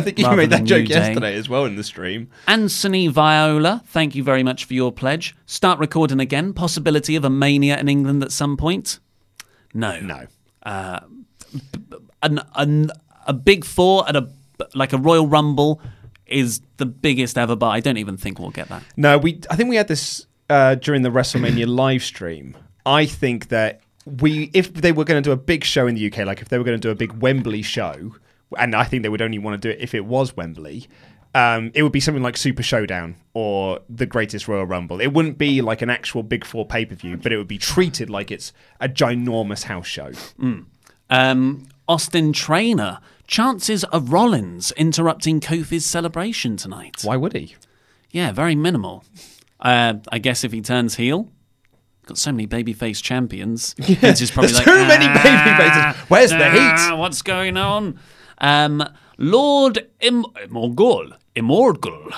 think you Rather made that joke yesterday as well in the stream. Anthony Viola, thank you very much for your pledge. Start recording again. Possibility of a mania in England at some point? No. No. An, an, a big four at a like a Royal Rumble is the biggest ever, but I don't even think we'll get that. No, we. I think we had this uh, during the WrestleMania live stream. I think that we, if they were going to do a big show in the UK, like if they were going to do a big Wembley show, and I think they would only want to do it if it was Wembley. Um, it would be something like Super Showdown or the Greatest Royal Rumble. It wouldn't be like an actual Big Four pay per view, but it would be treated like it's a ginormous house show. Um, Austin Trainer, chances of Rollins interrupting Kofi's celebration tonight? Why would he? Yeah, very minimal. Uh, I guess if he turns heel, got so many babyface champions. [laughs] Vince is probably There's like, too many "Ah, babyfaces. Where's the ah, heat?" What's going on? Um, Lord Im- Immorgul, Immorgul.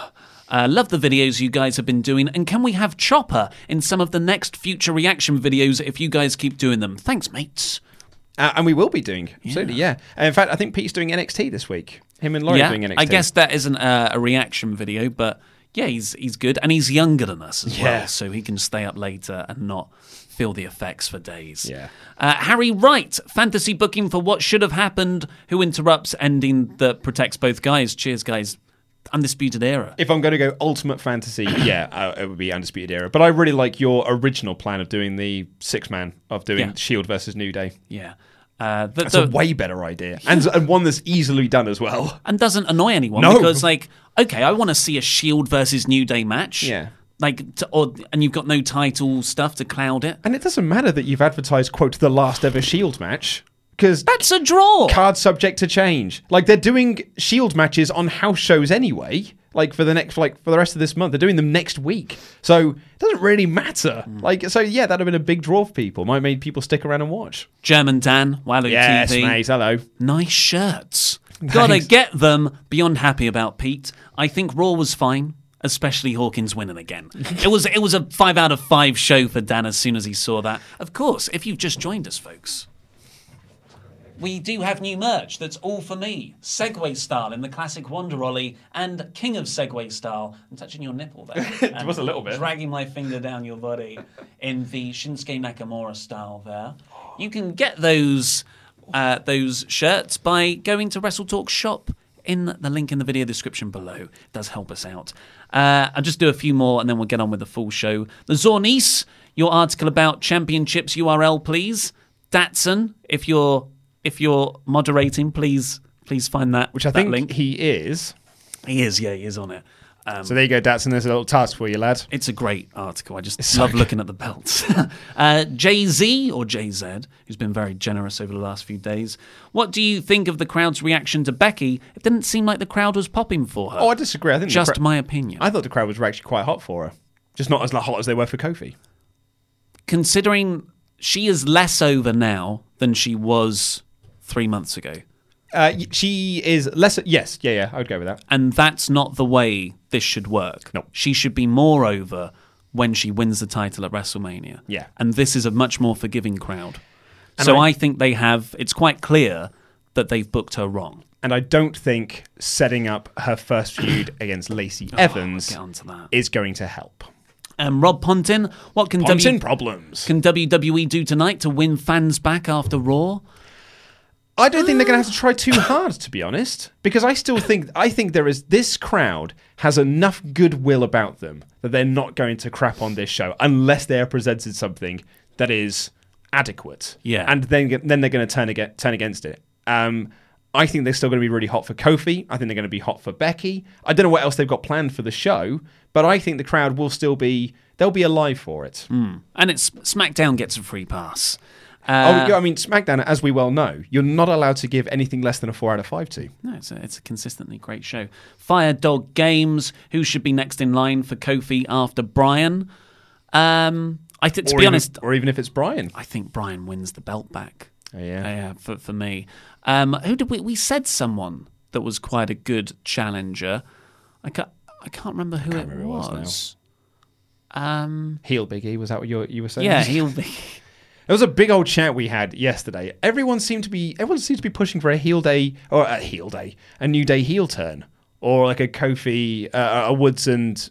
Uh, love the videos you guys have been doing, and can we have Chopper in some of the next future reaction videos if you guys keep doing them? Thanks, mates. Uh, and we will be doing absolutely, yeah. And in fact, I think Pete's doing NXT this week. Him and Laurie yeah, doing NXT. I guess that isn't a, a reaction video, but yeah, he's he's good, and he's younger than us as Yeah. well, so he can stay up later and not feel the effects for days. Yeah. Uh, Harry Wright, fantasy booking for what should have happened. Who interrupts ending that protects both guys? Cheers, guys. Undisputed era. If I'm going to go Ultimate Fantasy, [coughs] yeah, uh, it would be Undisputed Era. But I really like your original plan of doing the six man of doing Yeah. Shield versus New Day. yeah. Uh, the, That's the- a way better idea, and and one that's easily done as well. and doesn't annoy anyone No. because, like, okay, I want to see a Shield versus New Day match. Yeah. Like, to, or and you've got no title stuff to cloud it. And it doesn't matter that you've advertised quote the last ever Shield match because That's a draw. card subject to change. Like they're doing Shield matches on house shows anyway. Like for the next, like for the rest of this month, they're doing them next week. So it doesn't really matter. Hmm. Like so, yeah, that'd have been a big draw for people. Might make people stick around and watch. German Dan, Wallow Yes, TV. mate. Hello. Nice shirts. Gotta get them. Beyond happy about Pete. I think Raw was fine, especially Hawkins winning again. [laughs] it was it was a five out of five show for Dan as soon as he saw that. Of course, if you've just joined us, folks. We do have new merch that's all for me. Segway style in the classic Wonder Ollie and King of Segway style. I'm touching your nipple there. [laughs] It was a little bit. Dragging my finger down your body in the Shinsuke Nakamura style there. You can get those uh, those shirts by going to Wrestle Talk shop in the link in the video description below. It does help us out. Uh, I'll just do a few more and then we'll get on with the full show. The Zornice, your article about championships URL, please. Datsun, if you're if you're moderating, please please find that Which I that think link. he is. He is, yeah, he is on it. Um, So there you go, Datsun. There's a little task for you, lad. it's a great article. I just so love good. looking at the belts. [laughs] uh, Jay Z or Jay Z, who's been very generous over the last few days. What do you think of the crowd's reaction to Becky? It didn't seem like the crowd was popping for her. Oh, I disagree. I think just cra- my opinion. I thought the crowd was actually quite hot for her, just not as hot as they were for Kofi. Considering she is less over now than she was three months ago, Uh, she is less. Yes, yeah, yeah. I would go with that. and that's not the way this should work. No. She should be more over when she wins the title at WrestleMania. Yeah. And this is a much more forgiving crowd. so I- I, think they have, it's quite clear that they've booked her wrong. And I don't think setting up her first feud [coughs] against Lacey Evans onto that. is going to help. Um, Rob Pontin, what can, Pontin w- problems. can WWE do tonight to win fans back after Raw? I don't think they're going to have to try too hard, to be honest, because I still think I think there is this crowd has enough goodwill about them that they're not going to crap on this show unless they are presented something that is adequate. Yeah. and then then they're going to turn against turn against it. Um, I think they're still going to be really hot for Kofi. I think they're going to be hot for Becky. I don't know what else they've got planned for the show, but I think the crowd will still be they'll be alive for it. And it's SmackDown gets a free pass. Uh, oh, yeah, I mean, SmackDown, as we well know, you're not allowed to give anything less than a four out of five to. No, it's a, it's a consistently great show. Fire Dog Games. Who should be next in line for Kofi after Bryan? Um, I th- to or be even, honest, or even if it's Bryan. I think Bryan wins the belt back. Oh, yeah. yeah, for for me. Um, who did we? We said someone that was quite a good challenger. I can't. I can't remember who it remember who it was was. Um, Heel Big E, was that what you, you were saying? yeah, [laughs] he'll be. It was a big old chat we had yesterday. Everyone seemed to be everyone seems to be pushing for a heel day or a heel day, a new day heel turn, or like a Kofi, uh, a Woods and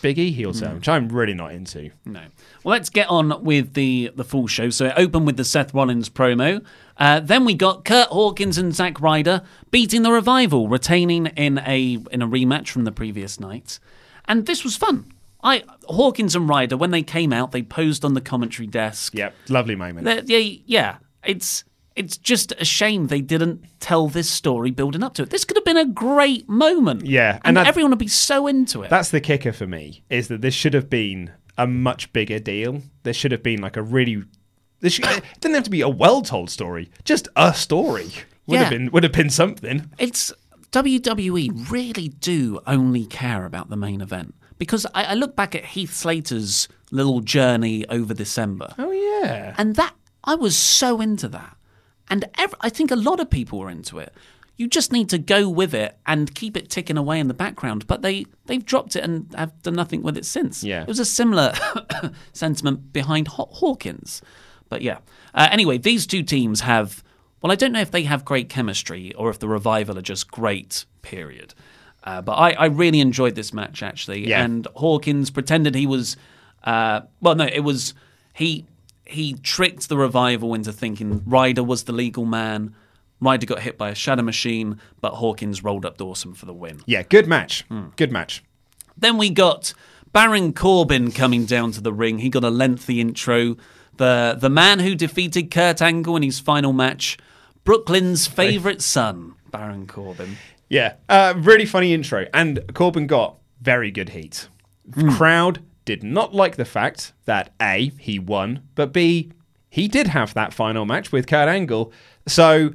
Big E heel turn, which I'm really not into. No. Well, let's get on with the the full show. So it opened with the Seth Rollins promo. Uh, then we got Curt Hawkins and Zack Ryder beating the Revival, retaining in a in a rematch from the previous night, and this was fun. I Hawkins and Ryder when they came out, they posed on the commentary desk. Yep, lovely moment. They're- Yeah, yeah. It's it's just a shame they didn't tell this story building up to it. This could have been a great moment. Yeah, and and, everyone would be so into it. That's the kicker for me is that this should have been a much bigger deal. There should have been like a really. This should, it didn't have to be a well told story, just a story would have been would have been something. it's WWE really do only care about the main event because I, I look back at Heath Slater's little journey over December, Oh yeah, and that I was so into that, and ev- I think a lot of people were into it. You just need to go with it and keep it ticking away in the background. But they they've dropped it and have done nothing with it since. Yeah. it was a similar [coughs] sentiment behind Haw- Hawkins. But yeah. Uh, anyway, these two teams have. Well, I don't know if they have great chemistry or if the revival are just great. Period. Uh, but I, I really enjoyed this match actually, Yeah. and Hawkins pretended he was. Uh, well, no, it was he. He tricked the revival into thinking Ryder was the legal man. Ryder got hit by a Shatter Machine, but Hawkins rolled up Dawson for the win. yeah, good match, Hmm. good match. Then we got Baron Corbin coming down to the ring. He got a lengthy intro. The the man who defeated Kurt Angle in his final match, Brooklyn's favorite son, Baron Corbin. Yeah, uh, really funny intro, and Corbin got very good heat. The crowd did not like the fact that a he won, but b he did have that final match with Kurt Angle. So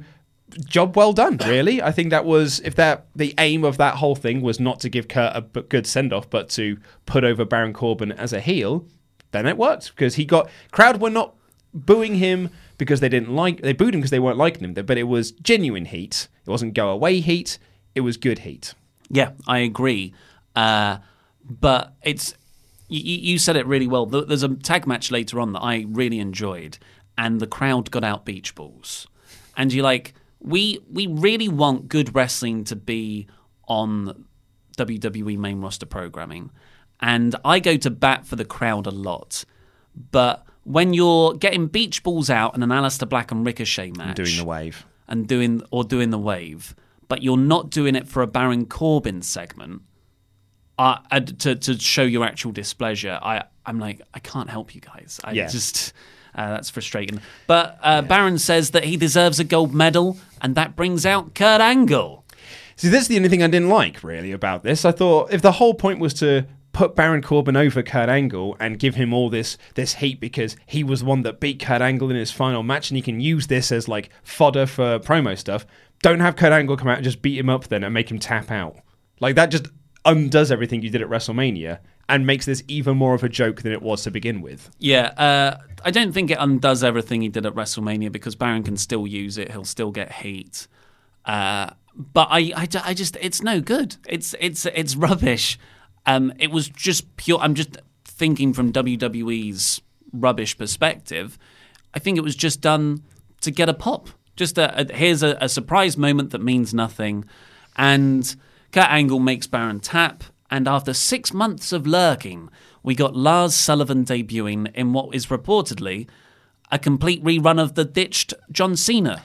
job well done, [coughs] really. I think that was if that the aim of that whole thing was not to give Kurt a good send off, but to put over Baron Corbin as a heel, then it worked because he got crowd were not booing him because they didn't like they booed him because they weren't liking him, but it was genuine heat. It wasn't go away heat. It was good heat. Yeah, I agree. Uh, but it's you, you said it really well. There's a tag match later on that I really enjoyed, and the crowd got out beach balls. And you're like, we we really want good wrestling to be on WWE main roster programming, and I go to bat for the crowd a lot. But when you're getting beach balls out in an Aleister Black and Ricochet match, Doing the wave. and doing or doing the wave, but you're not doing it for a Baron Corbin segment uh, uh, to to show your actual displeasure. I I'm like I can't help you guys. I Yeah. just uh, that's frustrating. But uh, Baron says that he deserves a gold medal, and that brings out Kurt Angle. See, this is the only thing I didn't like really about this. I thought if the whole point was to put Baron Corbin over Kurt Angle and give him all this this heat because he was the one that beat Kurt Angle in his final match, and he can use this as like fodder for promo stuff. Don't have Kurt Angle come out and just beat him up then and make him tap out. Like that just undoes everything you did at WrestleMania and makes this even more of a joke than it was to begin with. Yeah, uh, I don't think it undoes everything he did at WrestleMania because Baron can still use it. He'll still get heat. Uh, but I, I, I just, it's no good. It's, it's, it's rubbish. Um, it was just pure. I'm just thinking from WWE's rubbish perspective. I think it was just done to get a pop. Just a, a here's a, a surprise moment that means nothing, and Kurt Angle makes Baron tap. And after six months of lurking, we got Lars Sullivan debuting in what is reportedly a complete rerun of the ditched John Cena.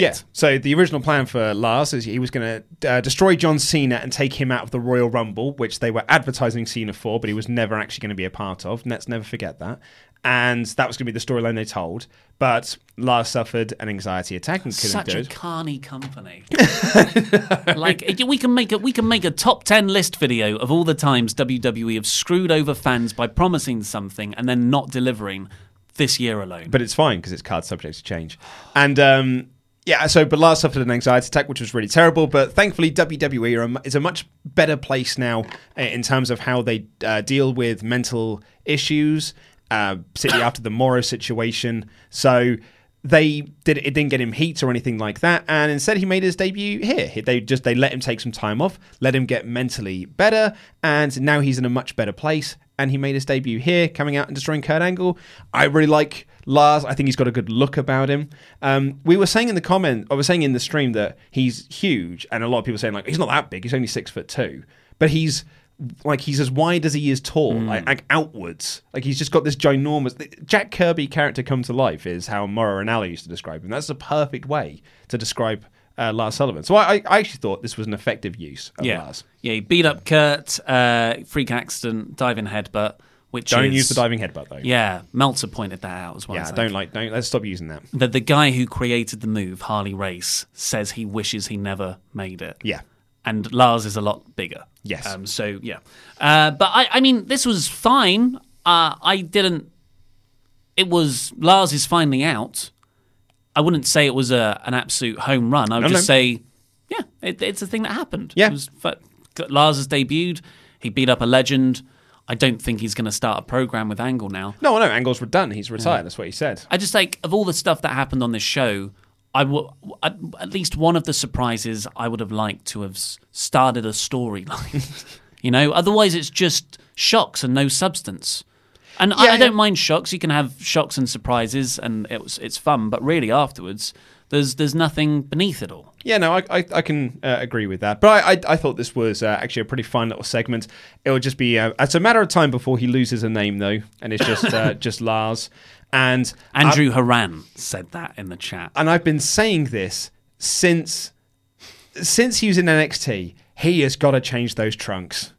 Yeah. So the original plan for Lars is he was going to uh, destroy John Cena and take him out of the Royal Rumble, which they were advertising Cena for, but he was never actually going to be a part of. Let's never forget that. And that was going to be the storyline they told. But Lars suffered an anxiety attack and couldn't Such do a carny company. [laughs] like we can make a we can make a top ten list video of all the times WWE have screwed over fans by promising something and then not delivering. this year alone. but it's fine because it's card subject to change. And um, yeah, so but Lars suffered an anxiety attack, which was really terrible. But thankfully, WWE is a much better place now uh, in terms of how they uh, deal with mental issues, uh, after the Morrow situation. So. They did it didn't get him heat or anything like that, and instead he made his debut here. They just they let him take some time off, let him get mentally better, and now he's in a much better place. And he made his debut here, coming out and destroying Kurt Angle. I really like Lars. I think he's got a good look about him. Um, we were saying in the comment, I was saying in the stream that he's huge, and a lot of people saying like he's not that big. He's only six foot two, but he's like he's as wide as he is tall, like, like outwards. Like he's just got this ginormous. Jack Kirby character come to life is how Mauro Ranallo used to describe him. That's the perfect way to describe uh, Lars Sullivan. So I, I actually thought this was an effective use of yeah, Lars. yeah, he beat up Kurt, uh, freak accident, diving headbutt, which Don't is, use the diving headbutt though. Yeah, Meltzer pointed that out as well. yeah. Don't like. Don't. Let's stop using that. That the guy who created the move, Harley Race, says he wishes he never made it. Yeah. and Lars is a lot bigger. Yes. Um, so yeah, uh, but I, I mean, this was fine. Uh, I didn't. It was Lars is finally out. I wouldn't say it was a an absolute home run. I would No, just no. say, yeah, it, it's a thing that happened. Yeah. It was, Lars has debuted. He beat up a legend. I don't think he's going to start a program with Angle now. No, no. Angle's done. He's retired. That's what he said. I just like of all the stuff that happened on this show. I w- at, least one of the surprises I would have liked to have started a storyline. [laughs] you know, otherwise it's just shocks and no substance. And I, Yeah, I don't yeah. mind shocks. You can have shocks and surprises, and it was, it's fun. But really, afterwards, there's there's nothing beneath it all. Yeah, no, I I, I can uh, agree with that. But I, I I thought this was uh, actually a pretty fun little segment. It will just be uh, it's a matter of time before he loses a name though, and it's just uh, [laughs] just Lars and Andrew Haran said that in the chat. and I've been saying this since since he was in NXT. He has got to change those trunks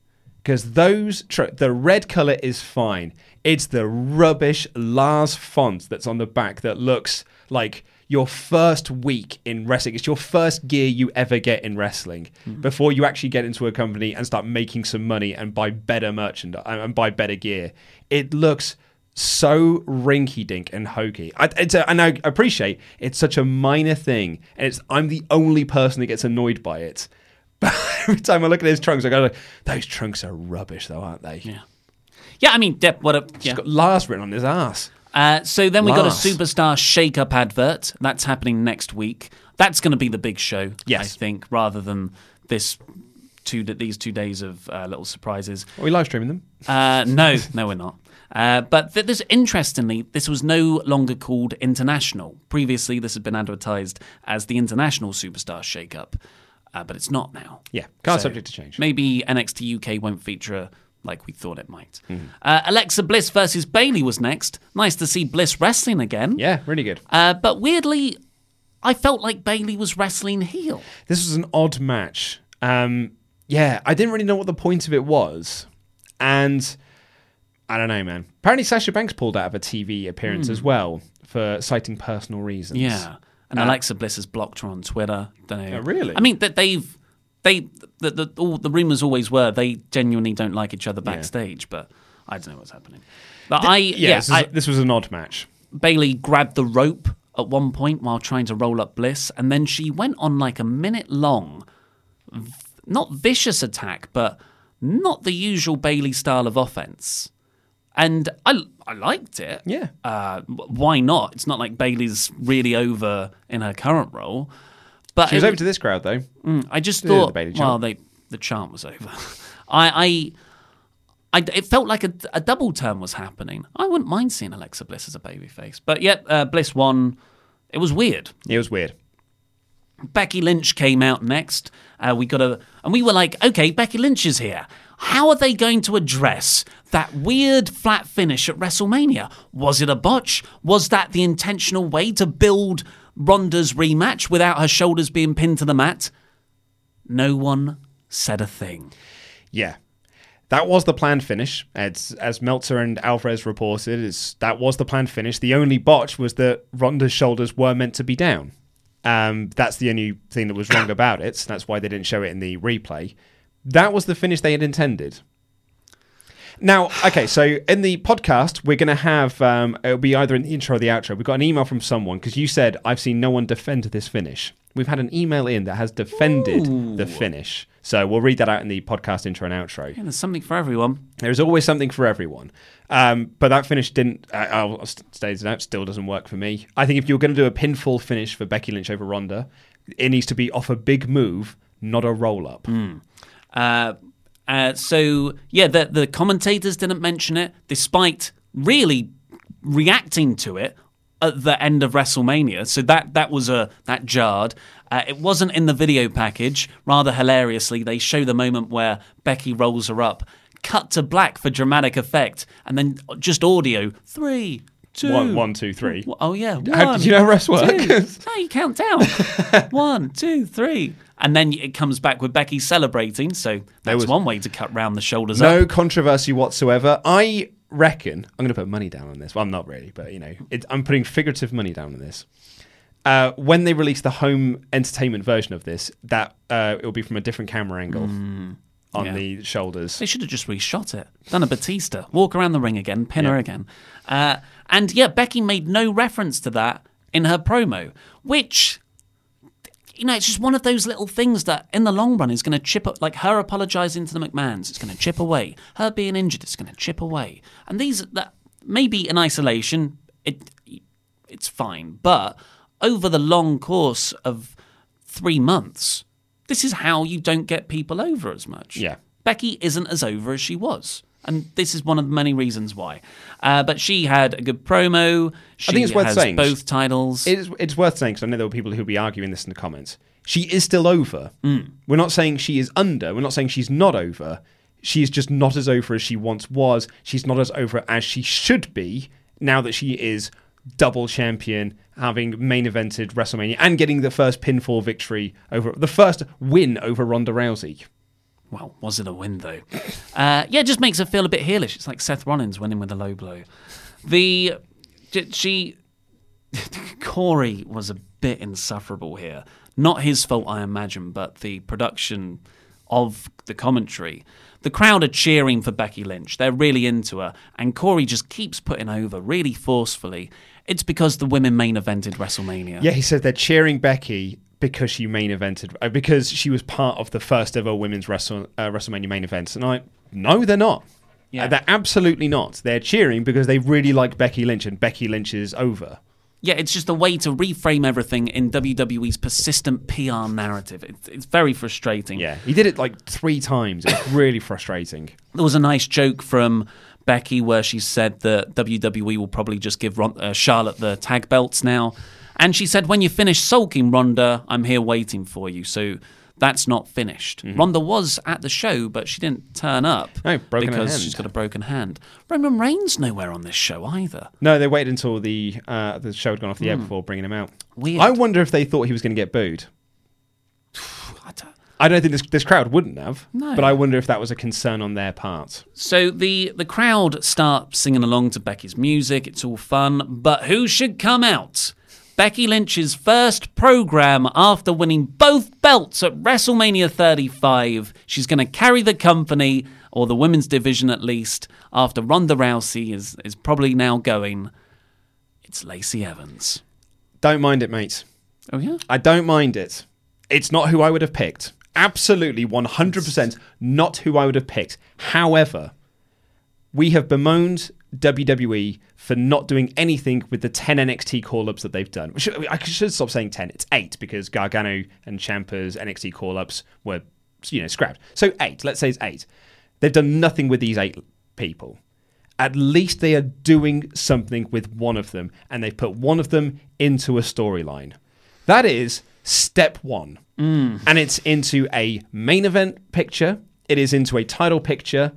because those tr- the red color is fine. It's the rubbish Lars font that's on the back that looks like your first week in wrestling. It's your first gear you ever get in wrestling mm-hmm. before you actually get into a company and start making some money and buy better merchandise uh, and buy better gear. It looks so rinky dink and hokey. I, it's a, and I appreciate it's such a minor thing, and it's I'm the only person that gets annoyed by it. But [laughs] every time I look at his trunks, I go, like, "Those trunks are rubbish, though, aren't they?" Yeah. Yeah, I mean, Dep, what a yeah. He's got Lars written on his ass. Uh, so then we got a superstar shake-up advert. That's happening next week. That's going to be the big show, Yes. I think, rather than this two these two days of uh, little surprises. Are we live streaming them? Uh, no, no, we're not. Uh, but th- this, interestingly, this was no longer called International. Previously, this had been advertised as the International Superstar Shake-Up, uh, but it's not now. Yeah, card subject to change. Maybe NXT UK won't feature like we thought it might. Mm-hmm. Uh, Alexa Bliss versus Bayley was next. Nice to see Bliss wrestling again. Yeah, really good. Uh, but weirdly, I felt like Bayley was wrestling heel. This was an odd match. Um, yeah, I didn't really know what the point of it was, and I don't know, man. Apparently, Sasha Banks pulled out of a TV appearance as well for citing personal reasons. Hmm. Yeah. And Alexa Bliss has blocked her on Twitter. Don't know. Oh, really? I mean, that they've they the the, all, the rumors always were they genuinely don't like each other backstage, but I don't know what's happening. But I yeah. yeah, this, is- I, this was an odd match. Bayley grabbed the rope at one point while trying to roll up Bliss, and then she went on like a minute long, not vicious attack, but not the usual Bayley style of offense. And I, I liked it. Yeah. Uh, why not? It's not like Bayley's really over in her current role. But She was it- over to this crowd though. I just the thought, Bayley well, they the chant was over. [laughs] I, I, I, it felt like a, a double turn was happening. I wouldn't mind seeing Alexa Bliss as a babyface, but yet uh, Bliss won. It was weird. It was weird. Becky Lynch came out next. Uh, we got a, and we were like, okay, Becky Lynch is here. How are they going to address that weird flat finish at WrestleMania? Was it a botch? Was that the intentional way to build Ronda's rematch without her shoulders being pinned to the mat? No one said a thing. Yeah. That was the planned finish. It's, as Meltzer and Alvarez reported, it's, that was the planned finish. The only botch was that Ronda's shoulders were meant to be down. Um, that's the only thing that was wrong about it. That's why they didn't show it in the replay. That was the finish they had intended. Now, okay, so in the podcast, we're going to have um, it'll be either in the intro or the outro. We've got an email from someone because you said I've seen no one defend this finish. We've had an email in that has defended the finish. So we'll read that out in the podcast intro and outro. Yeah, there's something for everyone. There's always something for everyone. Um, but that finish didn't, uh, I'll st- stay as out, still doesn't work for me. I think if you're going to do a pinfall finish for Becky Lynch over Ronda, it needs to be off a big move, not a roll up. Uh, uh, so yeah, the the commentators didn't mention it, despite really reacting to it at the end of WrestleMania. So that that was a that jarred. Uh, it wasn't in the video package. Rather hilariously, they show the moment where Becky rolls her up, cut to black for dramatic effect, and then just audio. Three, two, One, one, two, three. Oh yeah. How one, did you know rest work? two. No, you count down. [laughs] one, two, three. And then it comes back with Becky celebrating. So that's was- one way to cut round the shoulders No up. controversy whatsoever. I reckon I'm going to put money down on this. Well, I'm not really, but you know, it, I'm putting figurative money down on this. Uh, when they release the home entertainment version of this, that uh, it will be from a different camera angle on yeah. the shoulders. They should have just reshot it. Done a Batista. Walk around the ring again, pin her again. Uh, and yeah, Becky made no reference to that in her promo, which, you know, it's just one of those little things that in the long run is going to chip up. Like her apologizing to the McMahons, it's going to chip away. Her being injured, it's going to chip away. And these, that maybe in isolation, it it's fine. But over the long course of three months, this is how you don't get people over as much. Yeah. Becky isn't as over as she was. And this is one of the many reasons why. Uh, but she had a good promo. She I think it's worth saying. both titles. It is, it's worth saying because I know there were people who'll be arguing this in the comments. She is still over. Mm. We're not saying she is under. We're not saying she's not over. She's just not as over as she once was. She's not as over as she should be now that she is double champion, having main evented WrestleMania and getting the first pinfall victory over the first win over Ronda Rousey. Well, was it a win though? uh, yeah, it just makes her feel a bit heelish. It's like Seth Rollins winning with a low blow. The she [laughs] Corey was a bit insufferable here. Not his fault, I imagine, but the production of the commentary. The crowd are cheering for Becky Lynch. They're really into her, and Corey just keeps putting over really forcefully. It's because the women main evented WrestleMania. Yeah, he said they're cheering Becky because she main evented, uh, because she was part of the first ever women's Wrestle, uh, WrestleMania main events. And I, no, they're not. Yeah. Uh, they're absolutely not. They're cheering because they really like Becky Lynch, and Becky Lynch is over. Yeah, it's just a way to reframe everything in WWE's persistent PR narrative. It's, it's very frustrating. Yeah, he did it like three times. It's [coughs] really frustrating. There was a nice joke from Becky where she said that WWE will probably just give Ron- uh, Charlotte the tag belts now. And she said, when you finish sulking, Ronda, I'm here waiting for you. So that's not finished. Ronda was at the show, but she didn't turn up Mm-hmm. No, broken because she's got a broken hand. Roman Reigns nowhere on this show either. No, they waited until the uh, the show had gone off the air before bringing him out. Weird. I wonder if they thought he was going to get booed. [sighs] I don't- I don't think this this crowd wouldn't have. No. But I wonder if that was a concern on their part. So the the crowd start singing along to Becky's music. It's all fun, but who should come out? Becky Lynch's first program after winning both belts at WrestleMania 35. She's going to carry the company or the women's division at least after Ronda Rousey is is probably now going. It's Lacey Evans. Don't mind it, mate. Oh yeah. I don't mind it. It's not who I would have picked. Absolutely 100% not who I would have picked. However, we have bemoaned WWE for not doing anything with the 10 NXT call ups that they've done. Which- I should stop saying 10. It's 8 because Gargano and Ciampa's NXT call ups were, you know, scrapped. So 8. Let's say it's 8. They've done nothing with these 8 people. At least they are doing something with one of them, and they've put one of them into a storyline. That is step one. Mm. And it's into a main event picture, it is into a title picture,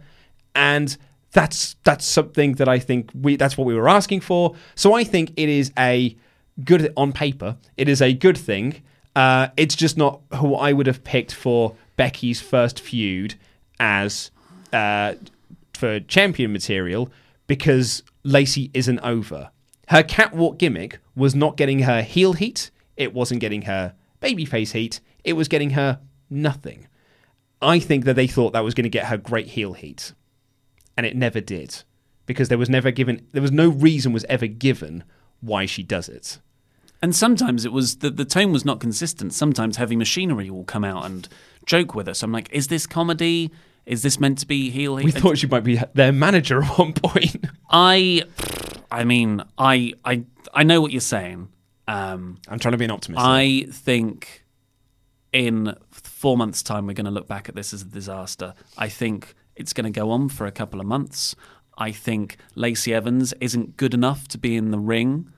and that's that's something that I think we that's what we were asking for. So I think it is a good on paper. It is a good thing. Uh, it's just not who I would have picked for Becky's first feud as uh, for champion material because Lacey isn't over. Her catwalk gimmick was not getting her heel heat. It wasn't getting her babyface heat. It was getting her nothing. I think that they thought that was going to get her great heel heat. And it never did because there was never given there was no reason was ever given why she does it. And sometimes it was the the tone was not consistent. Sometimes heavy machinery will come out and joke with us. I'm like, is this comedy? Is this meant to be healing? We thought she might be their manager at one point. [laughs] I, I mean, I, I, I know what you're saying. Um, I'm trying to be an optimist. I think in four months' time we're going to look back at this as a disaster. I think it's going to go on for a couple of months. I think Lacey Evans isn't good enough to be in the ring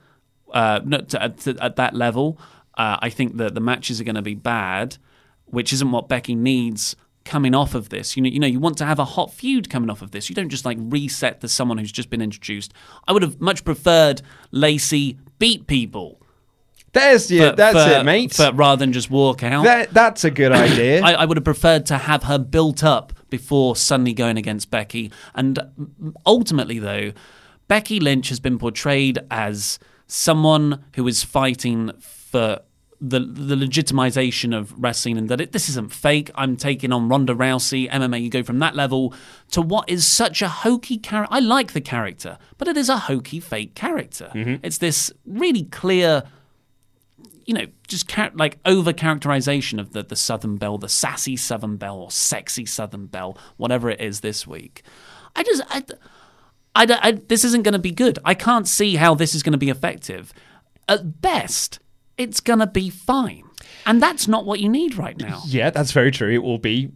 uh, to, to, at that level. Uh, I think that the matches are going to be bad, which isn't what Becky needs coming off of this. You know, you know, you want to have a hot feud coming off of this. You don't just like reset to someone who's just been introduced. I would have much preferred Lacey beat people. There's yeah, for- that's for- it, mate. But rather than just walk out. That, that's a good [coughs] idea. I, I would have preferred to have her built up before suddenly going against Becky. And ultimately, though, Becky Lynch has been portrayed as someone who is fighting for the the legitimization of wrestling and that it, this isn't fake. I'm taking on Ronda Rousey, MMA. You go from that level to what is such a hokey character. I like the character, but it is a hokey fake character. Mm-hmm. It's this really clear you know, just char- like over characterization of the, the Southern Belle, the sassy Southern Belle or sexy Southern Belle, whatever it is this week. I just, I, I, I- this isn't going to be good. I can't see how this is going to be effective. At best, it's going to be fine. And that's not what you need right now. yeah, that's very true. It will be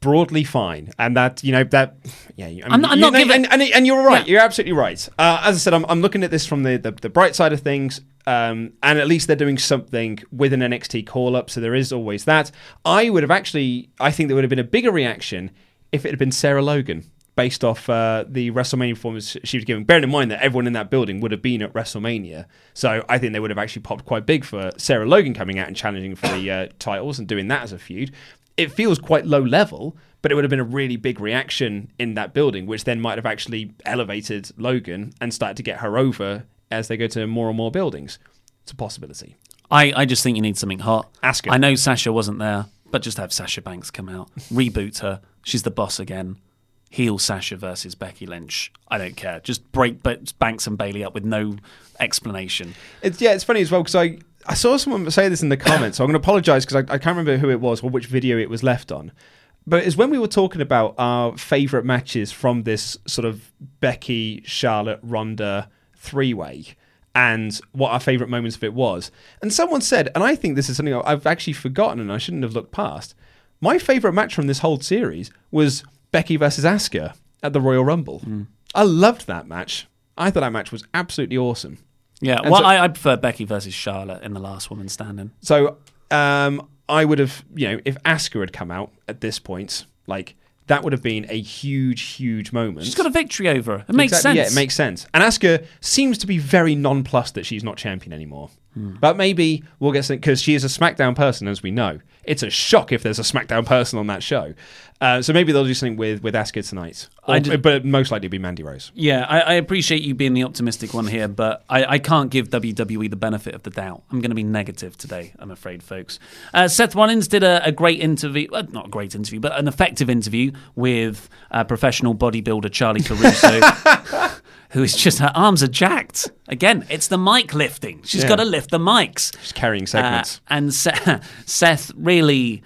broadly fine, and that you know that yeah. I mean, I'm not- I'm not know, giving- and, and, and you're right. Yeah. You're absolutely right. Uh, as I said, I'm, I'm looking at this from the, the, the bright side of things. Um, and at least they're doing something with an NXT call up, so there is always that. I would have actually, I think there would have been a bigger reaction if it had been Sarah Logan, based off uh, the WrestleMania performance she was giving. Bearing in mind that everyone in that building would have been at WrestleMania, so I think they would have actually popped quite big for Sarah Logan coming out and challenging for the uh, titles and doing that as a feud. It feels quite low level, but it would have been a really big reaction in that building, which then might have actually elevated Logan and started to get her over as they go to more and more buildings. It's a possibility. I, I just think you need something hot. Ask her. I know Sasha wasn't there, but just have Sasha Banks come out, [laughs] reboot her. She's the boss again. Heel Sasha versus Becky Lynch. I don't care. Just break Banks and Bayley up with no explanation. It's yeah, it's funny as well because I I saw someone say this in the comments. so I'm going to apologize because I, I can't remember who it was or which video it was left on. But it's when we were talking about our favorite matches from this sort of Becky, Charlotte, Ronda three way and what our favorite moments of it was. And someone said, and I think this is something I've actually forgotten and I shouldn't have looked past. My favorite match from this whole series was Becky versus Asuka at the Royal Rumble. I loved that match. I thought that match was absolutely awesome. Yeah, And well, so- I, I prefer Becky versus Charlotte in the last woman standing. So um, I would have, you know, if Asuka had come out at this point, like that would have been a huge, huge moment. She's got a victory over her. It makes Exactly, sense. Yeah, it makes sense. And Asuka seems to be very nonplussed that she's not champion anymore. Hmm. But maybe we'll get something because she is a SmackDown person, as we know. It's a shock if there's a SmackDown person on that show. Uh, so maybe they'll do something with with Asuka tonight. Or, did- but most likely it'll be Mandy Rose. Yeah, I, I appreciate you being the optimistic one here, but I, I can't give WWE the benefit of the doubt. I'm going to be negative today, I'm afraid, folks. Uh, Seth Rollins did a, a great interview, well, not a great interview, but an effective interview with uh, professional bodybuilder Charlie Caruso, [laughs] who is just, her arms are jacked. Again, it's the mic lifting. She's Yeah. got to lift the mics. She's carrying Uh, segments. and Se- [laughs] Seth really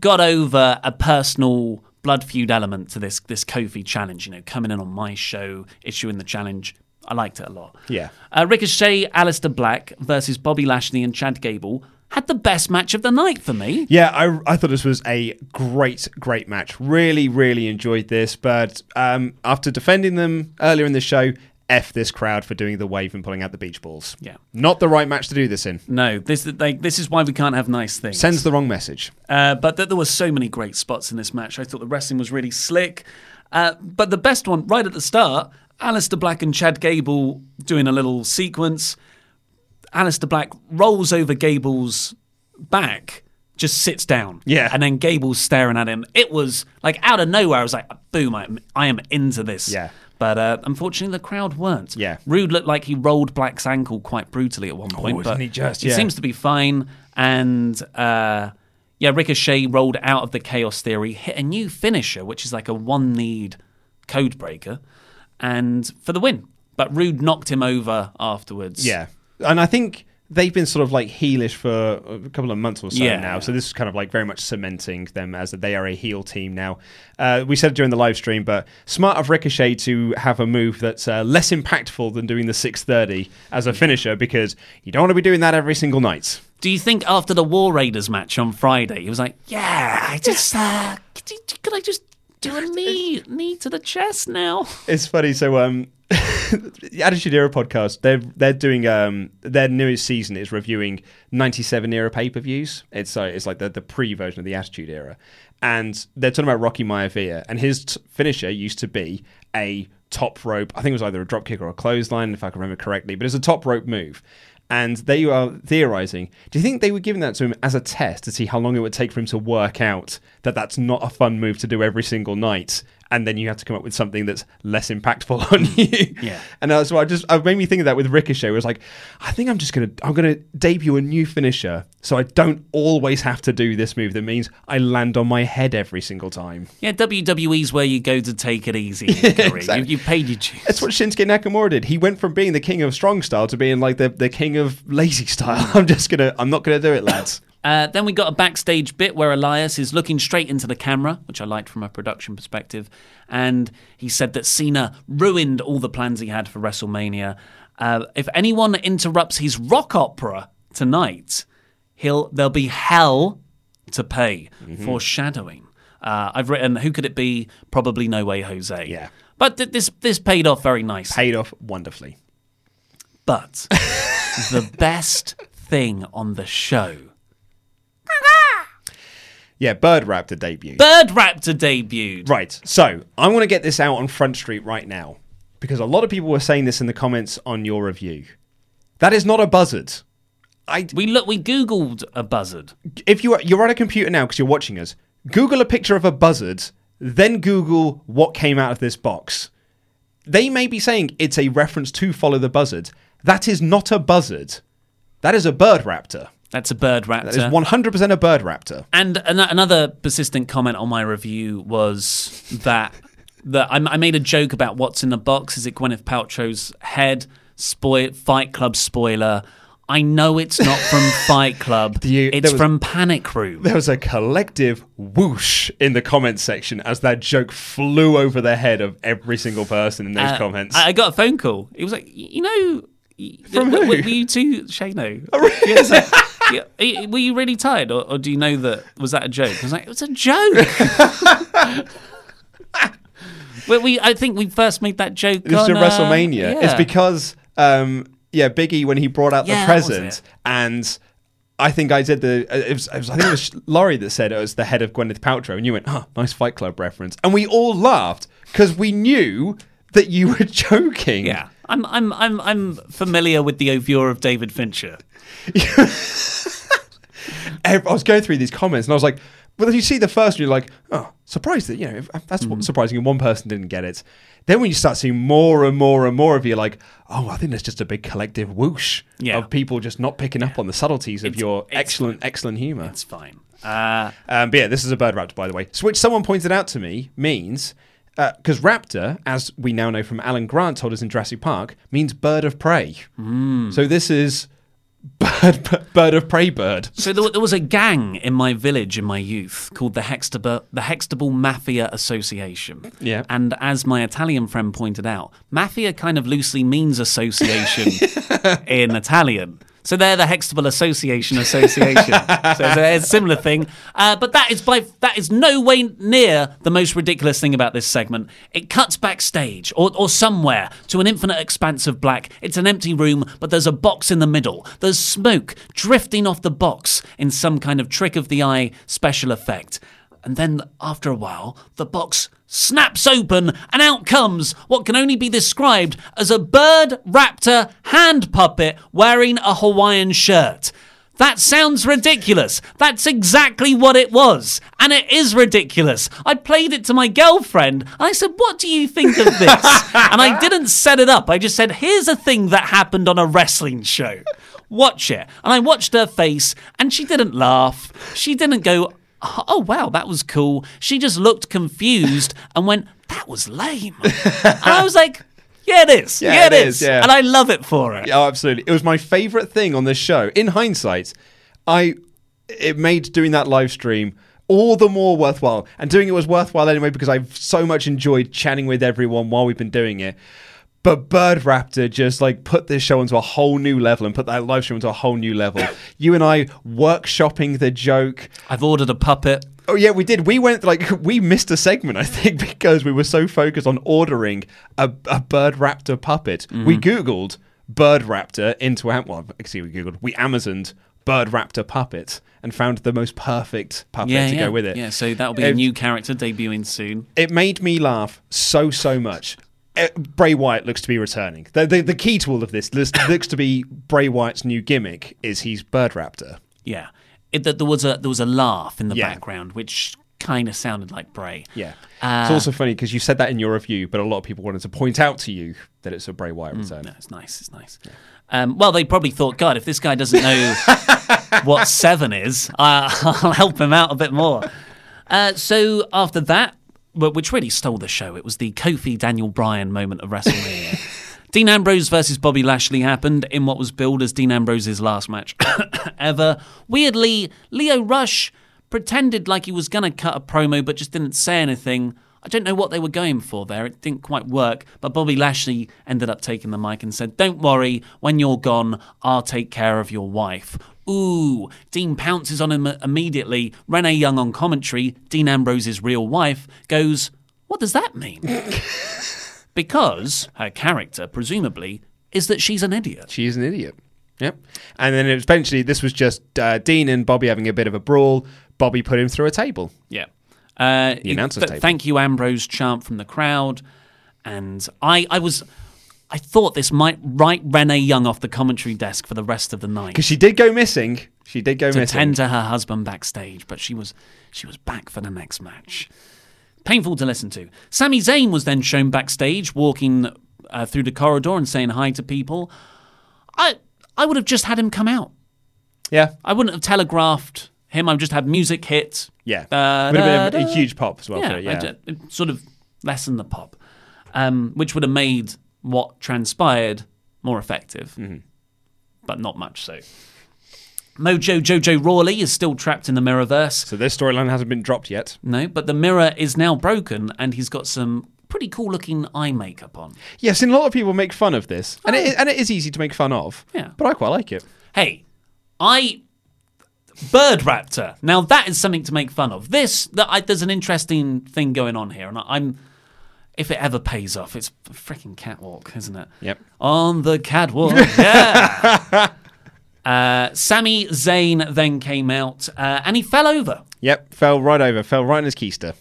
got over a personal blood feud element to this this Kofi challenge. You know, coming in on my show, issuing the challenge. I liked it a lot. Yeah. Uh, Ricochet, Aleister Black versus Bobby Lashley and Chad Gable had the best match of the night for me. Yeah, I, I thought this was a great, great match. Really, really enjoyed this. But um, after defending them earlier in the show, F this crowd for doing the wave and pulling out the beach balls. Yeah. Not the right match to do this in. No, this like this is why we can't have nice things. Sends the wrong message. Uh, but th- there were so many great spots in this match. I thought the wrestling was really slick. Uh, but the best one, right at the start, Aleister Black and Chad Gable doing a little sequence. Aleister Black rolls over Gable's back, just sits down. Yeah. And then Gable's staring at him. It was like out of nowhere. I was like, boom, I am, I am into this. Yeah. But uh, unfortunately, the crowd weren't. Yeah. Roode looked like he rolled Black's ankle quite brutally at one point. isn't but he just? He Yeah. seems to be fine. And uh, yeah, Ricochet rolled out of the Chaos Theory, hit a new finisher, which is like a one need code breaker, and for the win. But Roode knocked him over afterwards. Yeah, and I think they've been sort of like heelish for a couple of months or so Yeah. now. So this is kind of like very much cementing them as that they are a heel team now. Uh, we said during the live stream, but smart of Ricochet to have a move that's uh, less impactful than doing the 630 as a finisher because you don't want to be doing that every single night. Do you think after the War Raiders match on Friday, he was like, "Yeah, I just uh, could, could I just do a knee knee to the chest now?" It's funny. So, um, [laughs] the Attitude Era podcast, they're they're doing um their newest season is reviewing '97 era pay per views. It's uh, it's like the the pre version of the Attitude Era, and they're talking about Rocky Maivia, and his t- finisher used to be a top rope. I think it was either a drop kick or a clothesline, if I can remember correctly. But it's a top rope move. And they are theorizing. Do you think they were giving that to him as a test to see how long it would take for him to work out that that's not a fun move to do every single night? And then you have to come up with something that's less impactful [laughs] on you. Yeah. And that's why I just, it made me think of that with Ricochet. It was like, I think I'm just gonna, I'm gonna debut a new finisher, so I don't always have to do this move. That means I land on my head every single time. Yeah, WWE's where you go to take it easy. in [laughs] your career. exactly. you, you paid your dues. That's what Shinsuke Nakamura did. He went from being the king of strong style to being like the, the king of lazy style. [laughs] I'm just gonna, I'm not gonna do it, lads. Uh, then we got a backstage bit where Elias is looking straight into the camera, which I liked from a production perspective, and he said that Cena ruined all the plans he had for WrestleMania. Uh, if anyone interrupts his rock opera tonight, he'll there'll be hell to pay. Foreshadowing. Uh, I've written, who could it be? Probably No Way Jose. Yeah. But th- this this paid off very nicely. Paid off wonderfully. But [laughs] the best thing on the show, Yeah, Bird Raptor debuted. Bird Raptor debuted. Right. So I'm going to get this out on Front Street right now because a lot of people were saying this in the comments on your review. That is not a buzzard. I, We look. We googled a buzzard. if you are, you're on a computer now because you're watching us, Google a picture of a buzzard, then Google what came out of this box. They may be saying it's a reference to Follow the Buzzard. That is not a buzzard. That is a bird raptor. That's a bird raptor. That is 100% a bird raptor. And an- another persistent comment on my review was that that I, I made a joke about what's in the box. Is it Gwyneth Paltrow's head? Spoil Fight Club spoiler. I know it's not from [laughs] Fight Club. you- it's there was- from Panic Room. There was a collective whoosh in the comments section as that joke flew over the head of every single person in those Uh, comments. I I got a phone call. It was like, you know, From w- who? Oh, [laughs] Were you two, Shano? Yeah, it's like, yeah, were you really tired, or, or do you know that was that a joke? I was like, it was a joke. [laughs] well, we, I think we first made that joke. On, at uh, WrestleMania. It's because, um, yeah, Biggie when he brought out Yeah, the present, and I think I did the uh, it was, it was I think it was Laurie that said it was the head of Gwyneth Paltrow, and you went, "Oh, nice Fight Club reference," and we all laughed because we knew that you were [laughs] joking. Yeah, I'm, I'm, I'm, I'm familiar with the oeuvre of David Fincher. [laughs] I was going through these comments, and I was like, "Well, you see the first, one, you're like, oh, surprised that you know if- that's Mm-hmm. surprising. and One person didn't get it. Then when you start seeing more and more and more of you, like, oh, I think there's just a big collective whoosh Yeah. of people just not picking up on the subtleties of It's- your it's excellent, excellent humor. It's fine. Uh, Um, but yeah, this is a bird raptor, by the way. So which someone pointed out to me means Uh, because raptor, as we now know from Alan Grant told us in Jurassic Park, means bird of prey. Hmm. So this is [laughs] bird, bird of prey bird. So there, there was a gang in my village in my youth called the Hextable, the Hextable Mafia Association. Yeah. And as my Italian friend pointed out, mafia kind of loosely means association [laughs] in Italian. So they're the Hextable Association Association. [laughs] so it's a, similar thing. Uh, but that is by that is no way near the most ridiculous thing about this segment. It cuts backstage or, or somewhere to an infinite expanse of black. It's an empty room, but there's a box in the middle. There's smoke drifting off the box in some kind of trick of the eye special effect. And then after a while, the box snaps open and out comes what can only be described as a bird raptor hand puppet wearing a Hawaiian shirt. That sounds ridiculous. That's exactly what it was. And it is ridiculous. I played it to my girlfriend and I said, What do you think of this? [laughs] and I didn't set it up. I just said, Here's a thing that happened on a wrestling show. Watch it. And I watched her face and she didn't laugh. She didn't go, oh, wow, that was cool. She just looked confused and went, that was lame. and I was like, yeah, it is. Yeah, Yeah, it it is, is. yeah. And I love it for it. Oh, absolutely. It was my favorite thing on this show. In hindsight, I it made doing that live stream all the more worthwhile. And doing it was worthwhile anyway because I've so much enjoyed chatting with everyone while we've been doing it. But Bird Raptor just like put this show into a whole new level and put that live stream into a whole new level. [laughs] you and I workshopping the joke. I've ordered a puppet. Oh yeah, we did. We went like [laughs] we missed a segment, I think, [laughs] because we were so focused on ordering a, a bird raptor puppet. Mm-hmm. We googled bird raptor into Am- well, actually we googled we Amazoned bird raptor puppet and found the most perfect puppet Yeah, to yeah. go with it. Yeah, so that'll be a new character debuting soon. It made me laugh so so much. Uh, Bray Wyatt looks to be returning. The, the the key to all of this looks, [coughs] looks to be Bray Wyatt's new gimmick is he's bird raptor. Yeah. It, that there was a there was a laugh in the Yeah. background, which kind of sounded like Bray. Yeah. Uh, it's also funny because you said that in your review, but a lot of people wanted to point out to you that it's a Bray Wyatt return. No, it's nice. It's nice. Um, well, they probably thought, God, if this guy doesn't know [laughs] what seven is, uh, I'll help him out a bit more. Uh, so after that, wh- which really stole the show, it was the Kofi Daniel Bryan moment of WrestleMania. [laughs] Dean Ambrose versus Bobby Lashley happened in what was billed as Dean Ambrose's last match [coughs] ever. Weirdly, Lio Rush pretended like he was going to cut a promo but just didn't say anything. I don't know what they were going for there. It didn't quite work. But Bobby Lashley ended up taking the mic and said, Don't worry, when you're gone, I'll take care of your wife. Ooh, Dean pounces on him immediately. Renee Young on commentary, Dean Ambrose's real wife, goes, What does that mean? [laughs] because her character, presumably, is that she's an idiot. She's an idiot. Yep. And then eventually, this was just uh, Dean and Bobby having a bit of a brawl. Bobby put him through a table. Yeah. Uh, The announcer's th- table. Thank you, Ambrose chant from the crowd. And I, I was. I thought this might write Renee Young off the commentary desk for the rest of the night Because she did go missing. She did go to missing. tend to her husband backstage, but she was she was back for the next match. Painful to listen to. Sami Zayn was then shown backstage, walking uh, through the corridor and saying hi to people. I I would have just had him come out. yeah. I wouldn't have telegraphed him. I would just have music hit. Yeah. Da, Would have been a, a huge pop as well yeah, for it. Yeah. sort of lessen the pop, um, which would have made what transpired more effective, Mm-hmm. but not much so. Mojo Jojo Rawley is still trapped in the Mirrorverse. So this storyline hasn't been dropped yet. No, but the mirror is now broken, and he's got some pretty cool looking eye makeup on. Yes, and a lot of people make fun of this. And, it, and it is easy to make fun of. Yeah. But I quite like it. Hey, I Bird Raptor. Now that is something to make fun of. This, that I, there's an interesting thing going on here, and I, I'm. If it ever pays off, it's a freaking catwalk, isn't it? Yep. On the catwalk, [laughs] yeah. uh, Sami Zayn then came out, uh, and he fell over, Yep. Fell right over. Fell right in his keister.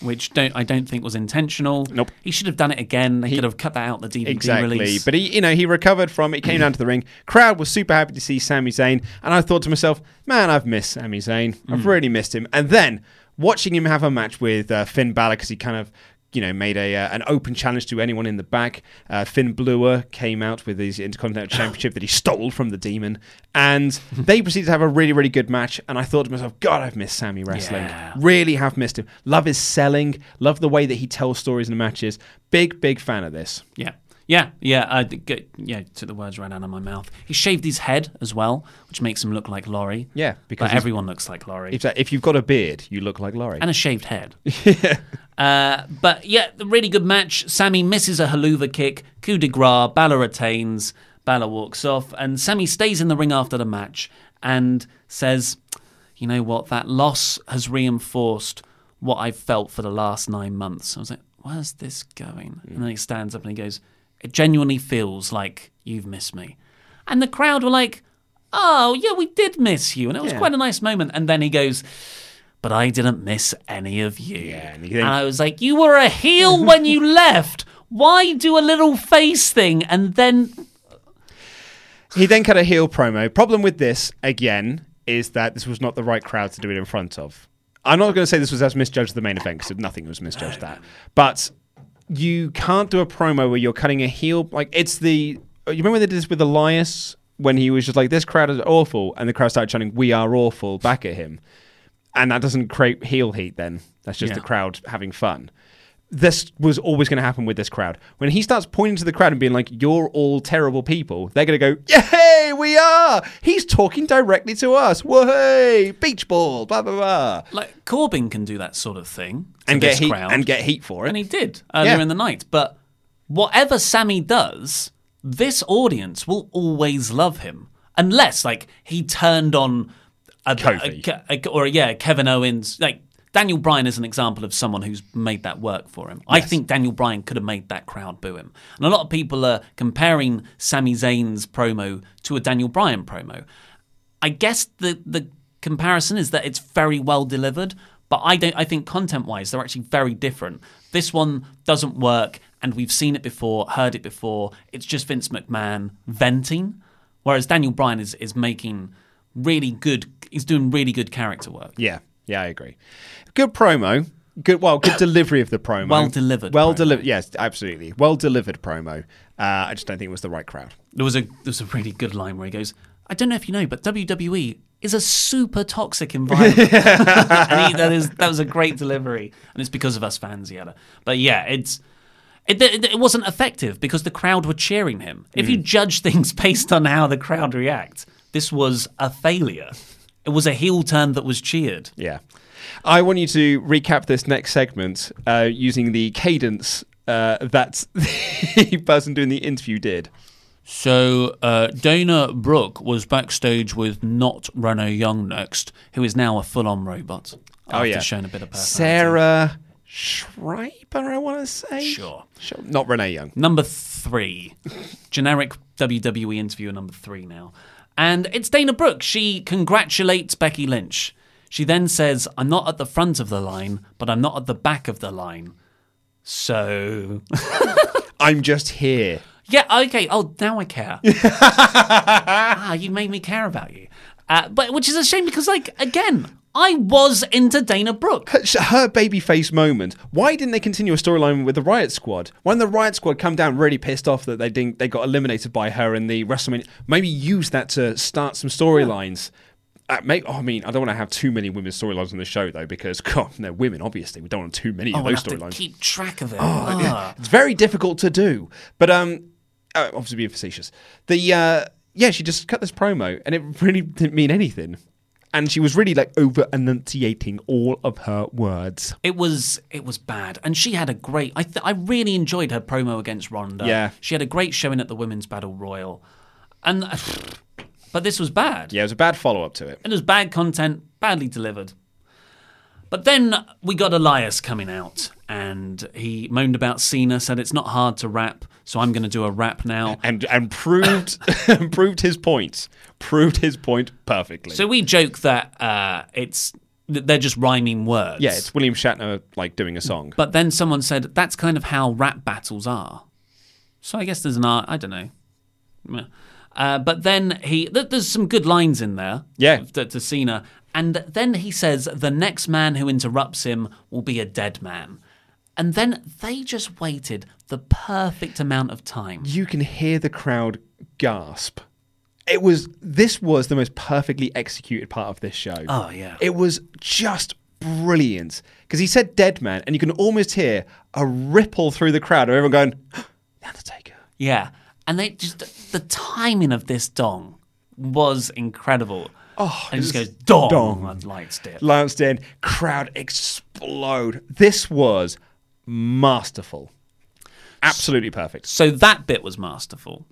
which don't I don't think was intentional. Nope. He should have done it again. They could have cut that out in the DVD Exactly. release. But he, you know, he recovered from it, came down to the ring. Crowd was super happy to see Sami Zayn. And I thought to myself, man, I've missed Sami Zayn. I've really missed him. And then watching him have a match with uh, Finn Balor, because he kind of, you know, made a uh, an open challenge to anyone in the back. Uh, Finn Balor came out with his Intercontinental [laughs] Championship that he stole from the Demon. And they proceeded to have a really, really good match. And I thought to myself, God, I've missed Sammy wrestling. Yeah. Really have missed him. Love his selling. Love the way that he tells stories in the matches. Big, big fan of this. Yeah. Yeah, yeah, I yeah, took the words right out of my mouth. He shaved his head as well, which makes him look like Laurie. Yeah, because but he's- everyone looks like Laurie. If, that, if you've got a beard, you look like Laurie. and a shaved head. [laughs] uh, but yeah, the really good match. Sammy misses a Helluva kick, coup de grace, Balor retains, Balor walks off, and Sammy stays in the ring after the match and says, You know what? That loss has reinforced what I've felt for the last nine months. I was like, Where's this going? And then he stands up and he goes, It genuinely feels like you've missed me. And the crowd were like, Oh, yeah, we did miss you. And it was Yeah. quite a nice moment. And then he goes, but I didn't miss any of you. Yeah, and and, you think- I was like, you were a heel [laughs] when you left. Why do a little face thing and then he then cut a heel promo. Problem with this, again, is that this was not the right crowd to do it in front of. I'm not going to say this was as misjudged the main event because nothing was misjudged that. But you can't do a promo where you're cutting a heel. Like, it's the. You remember they did this with Elias when he was just like, this crowd is awful. And the crowd started chanting, we are awful back at him. and that doesn't create heel heat. Then that's just Yeah. the crowd having fun. This was always going to happen with this crowd. When he starts pointing to the crowd and being like, "You're all terrible people," they're going to go, "Yay, we are!" He's talking directly to us. Whoa, beach ball, blah blah blah, Like Corbin can do that sort of thing and get heat crowd, and get heat for it. and he did earlier Yeah. in the night. But whatever Sammy does, this audience will always love him, unless like he turned on a, a- a- or yeah, Kevin Owens. Like Daniel Bryan is an example of someone who's made that work for him. I think Daniel Bryan could have made that crowd boo him, and a lot of people are comparing Sami Zayn's promo to a Daniel Bryan promo. I guess the the comparison is that it's very well delivered, but I don't. I think content wise, they're actually very different. This one doesn't work, and we've seen it before, heard it before. It's just Vince McMahon venting, whereas Daniel Bryan is is making really good. He's doing really good character work. Yeah, yeah, I agree. Good promo. Good, well, good delivery of the promo. Well delivered Well delivered. Yes, absolutely. Well delivered promo. Uh, I just don't think it was the right crowd. There was a there was a really good line where he goes, "I don't know if you know, but WWE is a super toxic environment." [laughs] and he, that is that was a great delivery, and it's because of us fans, yada. But yeah, it's. It, it, it wasn't effective because the crowd were cheering him. If you judge things [laughs] based on how the crowd react, this was a failure. It was a heel turn that was cheered. Yeah. I want you to recap this next segment uh, using the cadence uh, that [laughs] the person doing the interview did. So uh, Dana Brooke was backstage with not Renee Young next, who is now a full-on robot. Oh, yeah. showing a bit of. Sarah Schreiber, I want to say. Sure. Sure. Not Renee Young. Number three, generic WWE interviewer number three now, and it's Dana Brooke. She congratulates Becky Lynch. She then says, "I'm not at the front of the line, but I'm not at the back of the line." So [laughs] I'm just here. Yeah, okay. Oh, now I care. [laughs] ah, you made me care about you. Uh, but which is a shame because, like, again, I was into Dana Brooke. Her, her babyface moment. Why didn't they continue a storyline with the Riot Squad? When the Riot Squad come down really pissed off that they didn't, they got eliminated by her in the WrestleMania. Maybe use that to start some storylines. Uh, may oh, I mean, I don't want to have too many women's storylines on the show though, because [laughs] God, they're women. Obviously, we don't want too many Oh, of we'll those storylines. keep track of it. Oh, Ah. yeah. It's very difficult to do. But um, uh, obviously being facetious. The uh, yeah, she just cut this promo, and it really didn't mean anything. And she was really like over enunciating all of her words. It was it was bad, and she had a great. I th- I really enjoyed her promo against Ronda. Yeah. she had a great showing at the Women's Battle Royal, and but this was bad. Yeah, it was a bad follow up to it. It was bad content, badly delivered. But then we got Elias coming out, and he moaned about Cena, said it's not hard to rap, so I'm going to do a rap now. and and proved [laughs] proved his point. Proved his point perfectly. So we joke that uh, it's they're just rhyming words. yeah, it's William Shatner like doing a song. But then someone said that's kind of how rap battles are. So I guess there's an art. I don't know. Uh, but then he th- there's some good lines in there. Yeah. To, to Cena, and then he says the next man who interrupts him will be a dead man. And then they just waited the perfect amount of time. you can hear the crowd gasp. It was this was the most perfectly executed part of this show. Oh, yeah. It was just brilliant because he said dead man and you can almost hear a ripple through the crowd of everyone going [gasps] the Undertaker. Yeah. And they just the timing of this dong was incredible. Oh, and it just goes dong, dong. and lights dip. Lance in, crowd explode. This was masterful. Absolutely perfect. So that bit was masterful.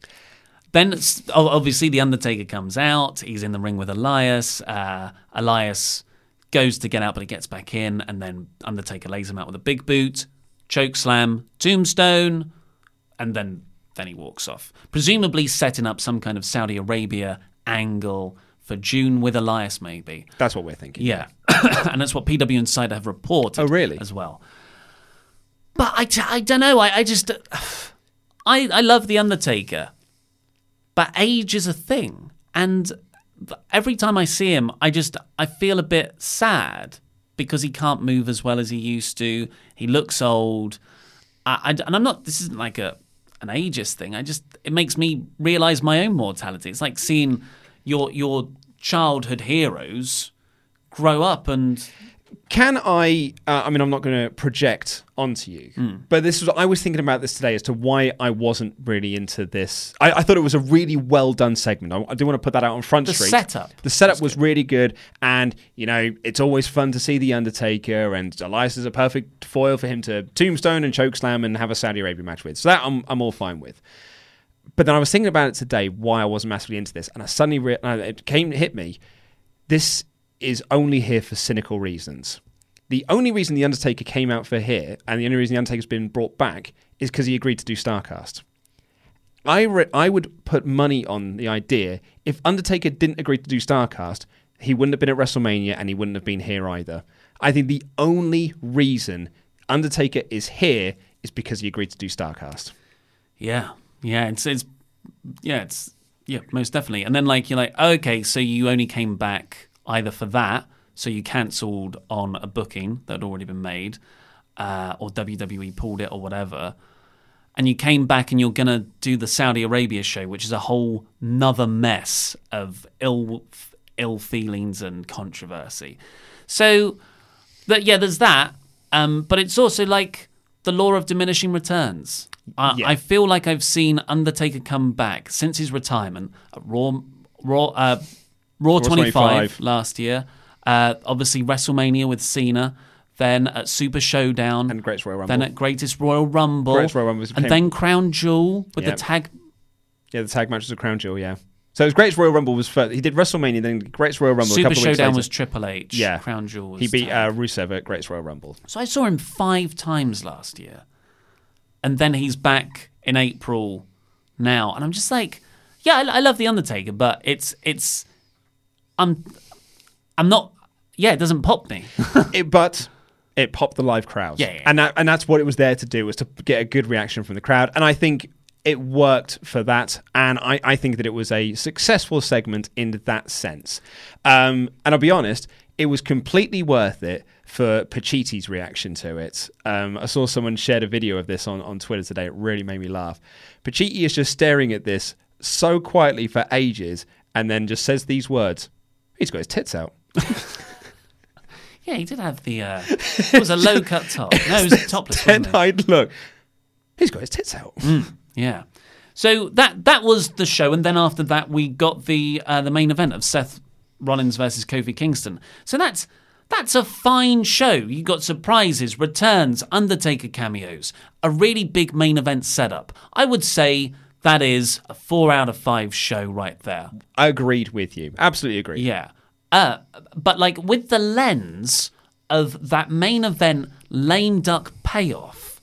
Then obviously the Undertaker comes out. He's in the ring with Elias. Uh, Elias goes to get out, but he gets back in, and then Undertaker lays him out with a big boot, choke slam, tombstone, and then then he walks off. Presumably setting up some kind of Saudi Arabia angle for June with Elias, maybe. That's what we're thinking. Yeah, [coughs] and that's what PW Insider have reported. Oh, really? As well. But I, don't know. I, I just [sighs] I I love the Undertaker, but age is a thing, and every time I see him, I just I feel a bit sad because he can't move as well as he used to. He looks old, I, I- and I'm not. This isn't like a an ageist thing. I just it makes me realize my own mortality. It's like seeing your your childhood heroes grow up and Can I? Uh, I mean, I'm not going to project onto you, Hmm. but this was. I was thinking about this today as to why I wasn't really into this. I, I thought it was a really well done segment. I, I do want to put that out on Front The Street. setup The setup was really good, and you know, it's always fun to see the Undertaker, and Elias is a perfect foil for him to tombstone and chokeslam and have a Saudi Arabia match with. So that I'm I'm all fine with. But then I was thinking about it today, why I wasn't massively into this, and I suddenly re- it came hit me. This is only here for cynical reasons. The only reason the Undertaker came out for here, and the only reason the Undertaker's been brought back, is because he agreed to do Starcast. I re- I would put money on the idea if Undertaker didn't agree to do Starcast, he wouldn't have been at WrestleMania and he wouldn't have been here either. I think the only reason Undertaker is here is because he agreed to do Starcast. Yeah, yeah, it's it's yeah, it's yeah, most definitely. And then like you're like, okay, so you only came back either for that, so you cancelled on a booking that had already been made, uh, or WWE pulled it or whatever, and you came back and you're gonna do the Saudi Arabia show, which is a whole nother mess of ill ill feelings and controversy. So that yeah, there's that. Um, but it's also like the law of diminishing returns. I, Yeah. I feel like I've seen Undertaker come back since his retirement at Raw, Raw, uh, Raw, 25, 25. last year. Uh, obviously WrestleMania with Cena. Then at Super Showdown And Greatest Royal Rumble. Then at Greatest Royal Rumble. Greatest Royal Rumble was- and then Crown Jewel with the tag. Yeah, the tag match was a crown jewel, yeah. So his Greatest Royal Rumble was first. He did WrestleMania, then Greatest Royal Rumble. a Super couple of weeks Showdown was Triple H. Yeah. Crown Jewel was He beat uh. Rusev at Greatest Royal Rumble. So I saw him five times last year. And then he's back in April now. And I'm just like, yeah, I, I love The Undertaker, but it's, it's, I'm, I'm not, yeah, it doesn't pop me. [laughs] it, but it popped the live crowd. Yeah, yeah. and that, and that's what it was there to do was to get a good reaction from the crowd. And I think it worked for that. And I, I think that it was a successful segment in that sense. Um, and I'll be honest, it was completely worth it for Pachiti's reaction to it. Um, I saw someone shared a video of this on, on Twitter today. It really made me laugh. Pachiti is just staring at this so quietly for ages and then just says these words. He's got his tits out. [laughs] yeah, he did have the, uh, it was a low [laughs] cut top. No, it was topless, wasn't? Ten-eyed look. He's got his tits out. Yeah. So that that was the show, and then after that we got the uh, the main event of Seth Rollins versus Kofi Kingston. So that's that's a fine show. You got surprises, returns, Undertaker cameos, a really big main event setup. I would say that is a four out of five show right there. I agreed with you. Absolutely agree. Yeah. Uh, but like with the lens of that main event lame duck payoff,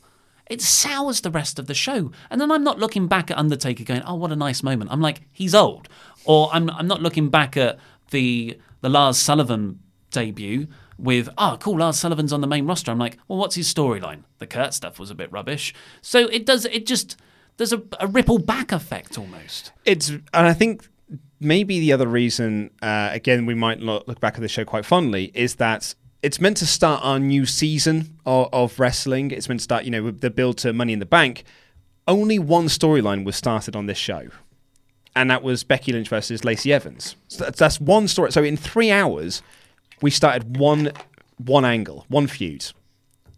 it sours the rest of the show. And then I'm not looking back at Undertaker going, "Oh, what a nice moment." I'm like, "He's old," or I'm I'm not looking back at the the Lars Sullivan debut with, "Oh, cool, Lars Sullivan's on the main roster." I'm like, "Well, what's his storyline?" The Kurt stuff was a bit rubbish. So it does it just there's a, a ripple back effect almost. It's and I think maybe the other reason, uh, again, we might lo- look back at the show quite fondly, is that it's meant to start our new season of, of wrestling. It's meant to start, you know, the build to Money in the Bank. Only one storyline was started on this show, and that was Becky Lynch versus Lacey Evans. So that's, that's one story. So in three hours, we started one one angle, one feud.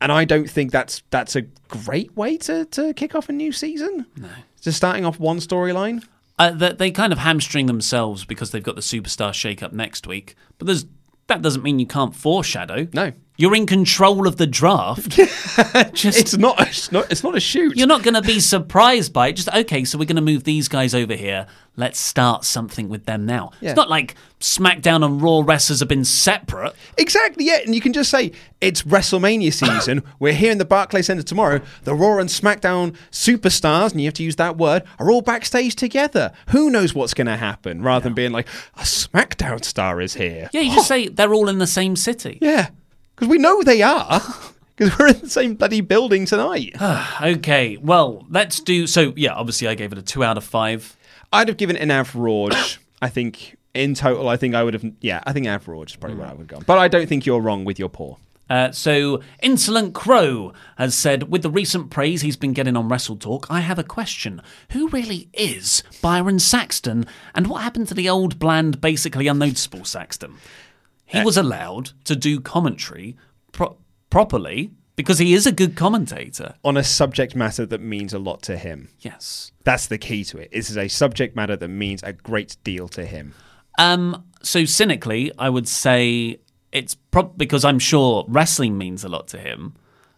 And I don't think that's that's a great way to, to kick off a new season. No. Just starting off one storyline. Uh, they, they kind of hamstring themselves because they've got the superstar shake-up next week. But there's that doesn't mean you can't foreshadow. No. You're in control of the draft. [laughs] Just It's not. It's not. It's not a shoot. you're not going to be surprised by it. Just okay, so we're going to move these guys over here. Let's start something with them now. Yeah. It's not like SmackDown and Raw wrestlers have been separate. exactly. Yeah, and you can just say it's WrestleMania season. [laughs] We're here in the Barclays Center tomorrow. The Raw and SmackDown superstars, and you have to use that word, are all backstage together. Who knows what's going to happen? Rather than being like a SmackDown star is here. Yeah, you just [gasps] say they're all in the same city. Yeah, because we know they are. [laughs] Because we're in the same bloody building tonight. [sighs] Okay, well, let's do. So yeah, obviously I gave it a two out of five. I'd have given it an average. I think in total, I think I would have. Yeah, I think average is probably where I would go. But I don't think you're wrong with your poor. Uh, so, Insolent Crow has said, with the recent praise he's been getting on Wrestle Talk, I have a question. Who really is Byron Saxton? And what happened to the old, bland, basically unnoticeable Saxton? He was allowed to do commentary pro- properly because he is a good commentator. On a subject matter that means a lot to him. Yes. That's the key to it. This is a subject matter that means a great deal to him. Um, so cynically, I would say it's prob because I'm sure wrestling means a lot to him,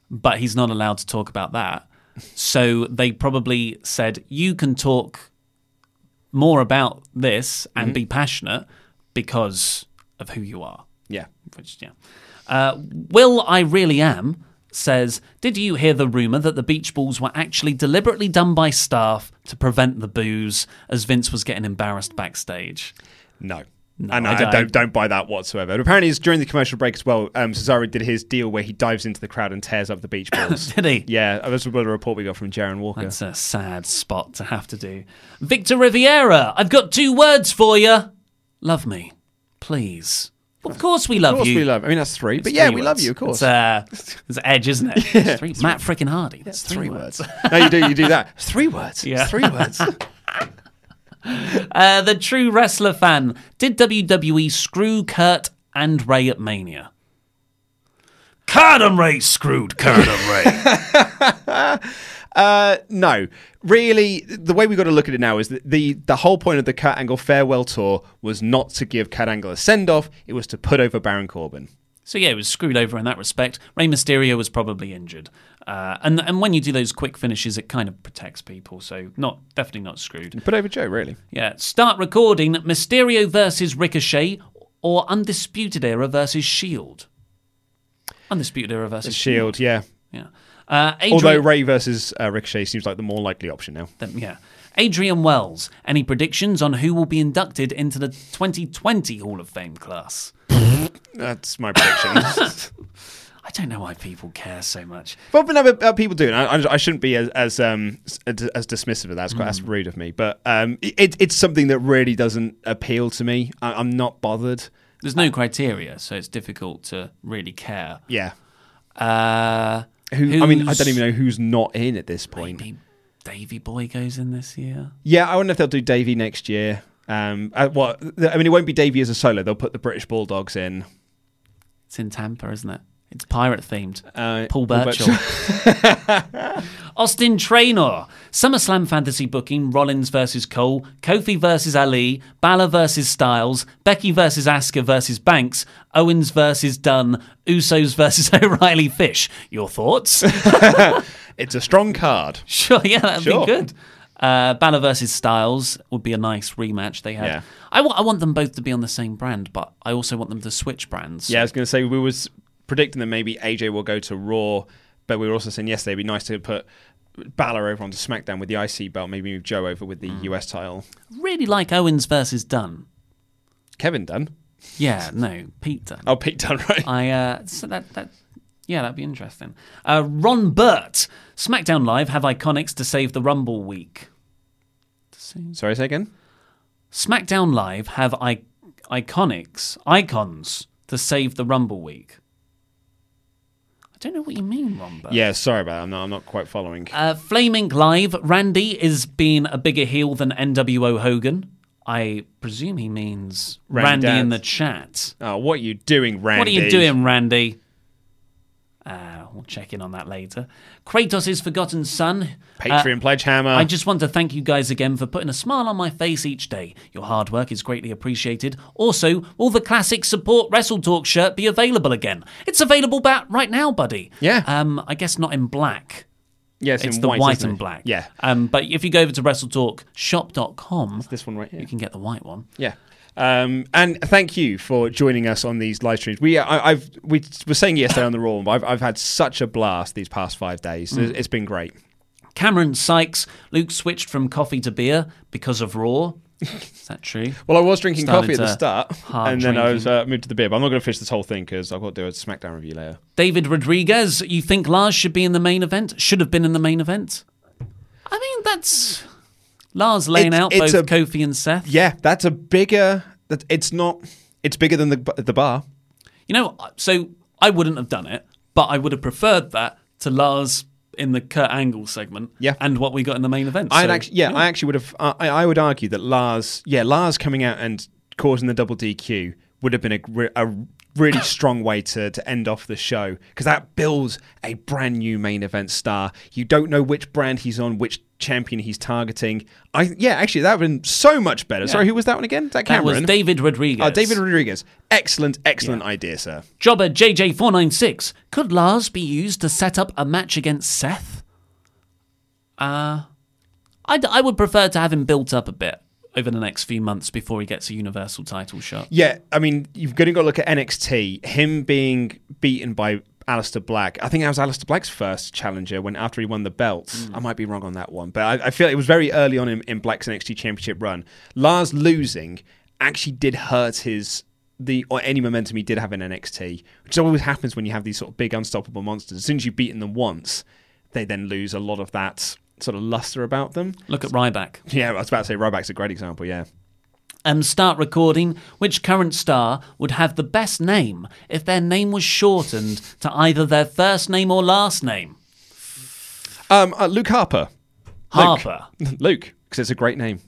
but he's not allowed to talk about that. So they probably said you can talk more about this and be passionate because of who you are. Yeah. Which yeah. Uh, Will I really am says, did you hear the rumor that the beach balls were actually deliberately done by staff to prevent the booze as Vince was getting embarrassed backstage? No. No, and I I, don't. don't. don't buy that whatsoever. But apparently, it's during the commercial break as well. Um, Cesaro did his deal where he dives into the crowd and tears up the beach [coughs] balls. Did he? Yeah, that's what a report we got from Jaron Walker. That's a sad spot to have to do. Victor Riviera, I've got two words for you. Love me, please. Of course we love of course you. we love. I mean, that's three. But yeah, three we love you. Of course. It's, uh, [laughs] it's edge, isn't it? It's three. Matt freaking Hardy. That's three words. [laughs] no, you do. You do that. It's [laughs] three words. Yeah. It's three words. Uh, the true wrestler fan. Did WWE screw Kurt and Rey at Mania? Kurt and Rey screwed Kurt and Rey. Uh, no, really. The way we've got to look at it now is that the the whole point of the Kurt Angle farewell tour was not to give Kurt Angle a send off; it was to put over Baron Corbin. So yeah, it was screwed over in that respect. Rey Mysterio was probably injured, uh, and and when you do those quick finishes, it kind of protects people. So not definitely not screwed. Put over Joe, really. Yeah, start recording Mysterio versus Ricochet or Undisputed Era versus Shield. Undisputed Era versus Shield, yeah. Yeah. Uh, Adrian, Although Rey versus uh, Ricochet seems like the more likely option now. Then, yeah. Adrian Wells, any predictions on who will be inducted into the 2020 Hall of Fame class? That's my prediction. [laughs] I don't know why people care so much. Well, but no, but, uh, people do. and I, I, shouldn't be as as, um, as as dismissive of that. That's quite that's rude of me. But um, it, it's something that really doesn't appeal to me. I, I'm not bothered. There's no criteria, so it's difficult to really care. Yeah. Uh, Who? I mean, I don't even know who's not in at this point. Maybe Davy Boy goes in this year. Yeah, I wonder if they'll do Davy next year. Um, uh, what? I mean, it won't be Davy as a solo. They'll put the British Bulldogs in. It's in Tampa, isn't it? It's pirate themed. Uh, Paul Burchill. [laughs] Austin Traynor. SummerSlam fantasy booking Rollins versus Cole, Kofi versus Ali, Balor versus Styles, Becky versus Asuka versus Banks, Owens versus Dunn, Usos versus [laughs] O'Reilly Fish. Your thoughts? [laughs] It's a strong card. sure, yeah, that'd Sure. be good. Uh, Balor versus Styles would be a nice rematch they had. Yeah. I wa- I want them both to be on the same brand, but I also want them to switch brands. Yeah, I was going to say we was predicting that maybe AJ will go to Raw, but we were also saying yesterday it'd be nice to put Balor over onto SmackDown with the IC belt. Maybe move Joe over with the Mm. US title. Really like Owens versus Dunn. Kevin Dunn. Yeah, no, Pete Dunne. Oh, Pete Dunne, right? I uh, so that that yeah, that'd be interesting. Uh, Ron Burt, SmackDown Live have Iconics to save the Rumble week. Sorry, say again. SmackDown Live have I- Iconics icons to save the Rumble week. I don't know what you mean, Ron Yeah, sorry about that. I'm not, I'm not quite following. Uh, Flaming Live, Randy is being a bigger heel than NWO Hogan. I presume he means Randy Randy, in the chat. Oh, what are you doing, Randy? What are you doing, Randy? Uh, we'll check in on that later. Kratos' forgotten son. Patreon Uh, pledge hammer. I just want to thank you guys again for putting a smile on my face each day. Your hard work is greatly appreciated. Also, will the classic support Wrestle Talk shirt be available again? It's available back right now, buddy. Yeah. Um, I guess not in black. yes, It's in the white, white, and black. Yeah, Um, but if you go over to WrestleTalkShop.com, this one right here. you can get the white one. Yeah. Um, and thank you for joining us on these live streams. We, I, I've, we were saying yesterday on the Raw, but I've, I've had such a blast these past five days. Mm. It's- It's been great. Cameron Sykes, Luke switched from coffee to beer because of Raw. Is that true? [laughs] Well, I was drinking Started coffee at the start, and then I was uh, moved to the beer. But I'm not going to finish this whole thing because I've got to do a SmackDown review later. David Rodriguez, you think Lars should be in the main event? Should have been in the main event? I mean, that's Lars laying It's- out it's both a- Kofi and Seth. Yeah, that's a bigger. That it's not. It's bigger than the the bar. You know, so I wouldn't have done it, but I would have preferred that to Lars in the Kurt Angle segment Yeah. and what we got in the main event. I'd So, actually, yeah, I actually would have. I, I would argue that Lars, yeah, Lars coming out and causing the double DQ would have been a, a really strong way to, to end off the show because that builds a brand new main event star. You don't know which brand he's on, which champion he's targeting. I yeah, actually that would have been so much better. Sorry, who was that one again? Is that That was David Rodriguez. Oh, David Rodriguez. Excellent, excellent idea, sir. Jobber JJ496. Could Lars be used to set up a match against Seth? Uh, I'd, I would prefer to have him built up a bit over the next few months before he gets a Universal title shot. Yeah, I mean, you've got to go look at NXT. Him being beaten by Aleister Black. I think that was Aleister Black's first challenger when after he won the belt. Hmm. I might be wrong on that one, but I, I feel it was very early on in, in Black's NXT Championship run. Lars losing actually did hurt his the or any momentum he did have in NXT, which always happens when you have these sort of big unstoppable monsters. As soon as you've beaten them once, they then lose a lot of that sort of luster about them. Look at Ryback. Yeah, I was about to say Ryback's a great example. Yeah. Um, start recording. Which current star would have the best name if their name was shortened to either their first name or last name? Um, uh, Luke Harper. Harper. [laughs] Luke, because it's a great name.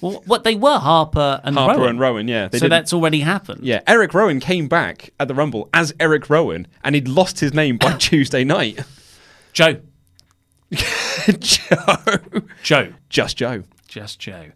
Well, what they were Harper and Harper Rowan. and Rowan, yeah. So that's already happened. Yeah, Eric Rowan came back at the Rumble as Eric Rowan, and he'd lost his name by [coughs] Tuesday night. Joe. [laughs] Joe. Joe. Just Joe. Just Joe.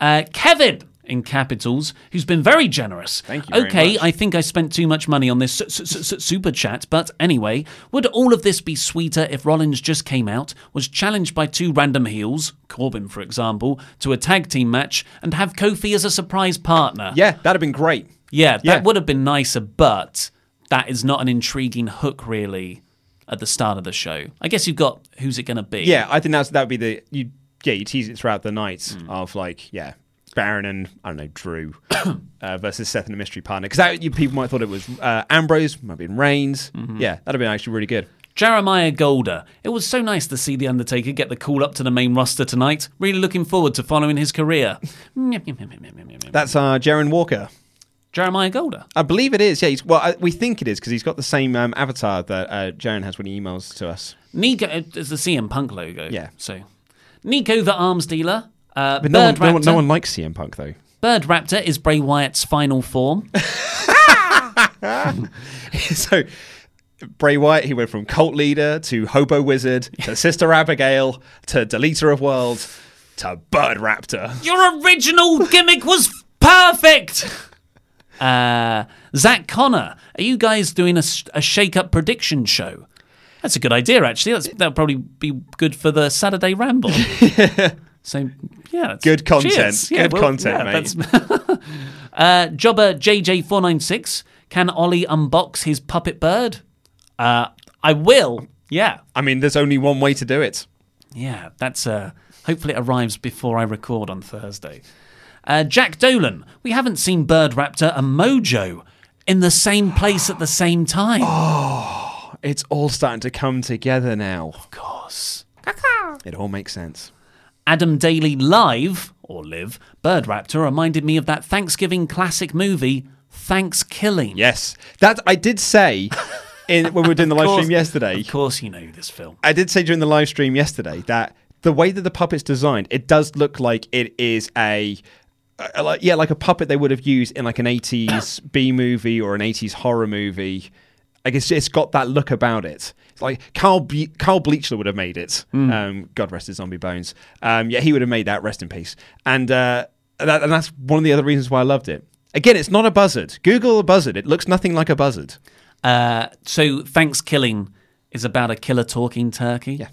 Uh, Kevin in capitals, who's been very generous. Thank you very Okay. I think I spent too much money on this s- s- s- super chat, but anyway, would all of this be sweeter if Rollins just came out, was challenged by two random heels, Corbin for example, to a tag team match, and have Kofi as a surprise partner? Yeah, that'd have been great. Yeah, that Yeah. would have been nicer, but that is not an intriguing hook, really, at the start of the show. I guess you've got who's it going to be? Yeah, I think that's that would be the you. Yeah, you tease it throughout the night Hmm. of like yeah, Baron and I don't know Drew [coughs] uh, versus Seth and a mystery partner because that you, people might have thought it was uh, Ambrose, might have been Reigns. Mm-hmm. Yeah, that'd have been actually really good. Jeremiah Golder. It was so nice to see The Undertaker get the call up to the main roster tonight. Really looking forward to following his career. [laughs] That's uh, Jaron Walker. Jeremiah Golder. I believe it is. Yeah, he's, well, I, we think it is because he's got the same um, avatar that uh, Jaron has when he emails to us. Nico, it's the CM Punk logo. Yeah. So, Nico the arms dealer. Uh, But Bird no one, no, one, no one likes CM Punk though. Bird Raptor is Bray Wyatt's final form. [laughs] [laughs] so Bray Wyatt, he went from cult leader to hobo wizard to [laughs] Sister Abigail to deleter of worlds to Bird Raptor. Your original gimmick was perfect. Uh, Zach Connor, are you guys doing a shake-up prediction show? That's a good idea, actually. That's, that'll probably be good for the Saturday Ramble. [laughs] so, yeah, that's- Good content. cheers. Good well, content, mate. that's- [laughs] uh, Jobber JJ496, can Ollie unbox his puppet bird? Uh, I will. Yeah, I mean, there's only one way to do it. yeah, that's uh hopefully it arrives before I record on Thursday. Uh, Jack Dolan, we haven't seen Bird Raptor and Mojo in the same place at the same time. Oh, it's all starting to come together now. Of course. It all makes sense. Adam Daly live or live Bird Raptor reminded me of that Thanksgiving classic movie Thanksgiving. Yes, that I did say in when we were doing the [laughs] live course- stream yesterday. Of course, you know this film. I did say during the live stream yesterday that the way that the puppet's designed, it does look like it is a, a- like yeah, like a puppet they would have used in like an 80s [coughs] B movie or an 80s horror movie. I guess it's got that look about it. It's like Carl Ble- Carl Bleachler would have made it. Um, God rest his zombie bones. Um, yeah, he would have made that. Rest in peace. And uh, that, and that's one of the other reasons why I loved it. Again, it's not a buzzard. Google a buzzard. It looks nothing like a buzzard. Uh, so Thanksgiving is about a killer talking turkey. Yeah.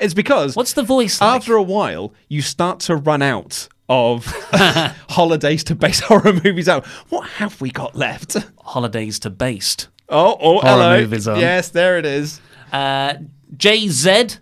It's because What's the voice like? after a while, you start to run out of [laughs] holidays to base [laughs] horror movies out. What have we got left? Holidays to Based. Oh, oh, Horror hello. movies on. Yes, there it is. Uh, JZ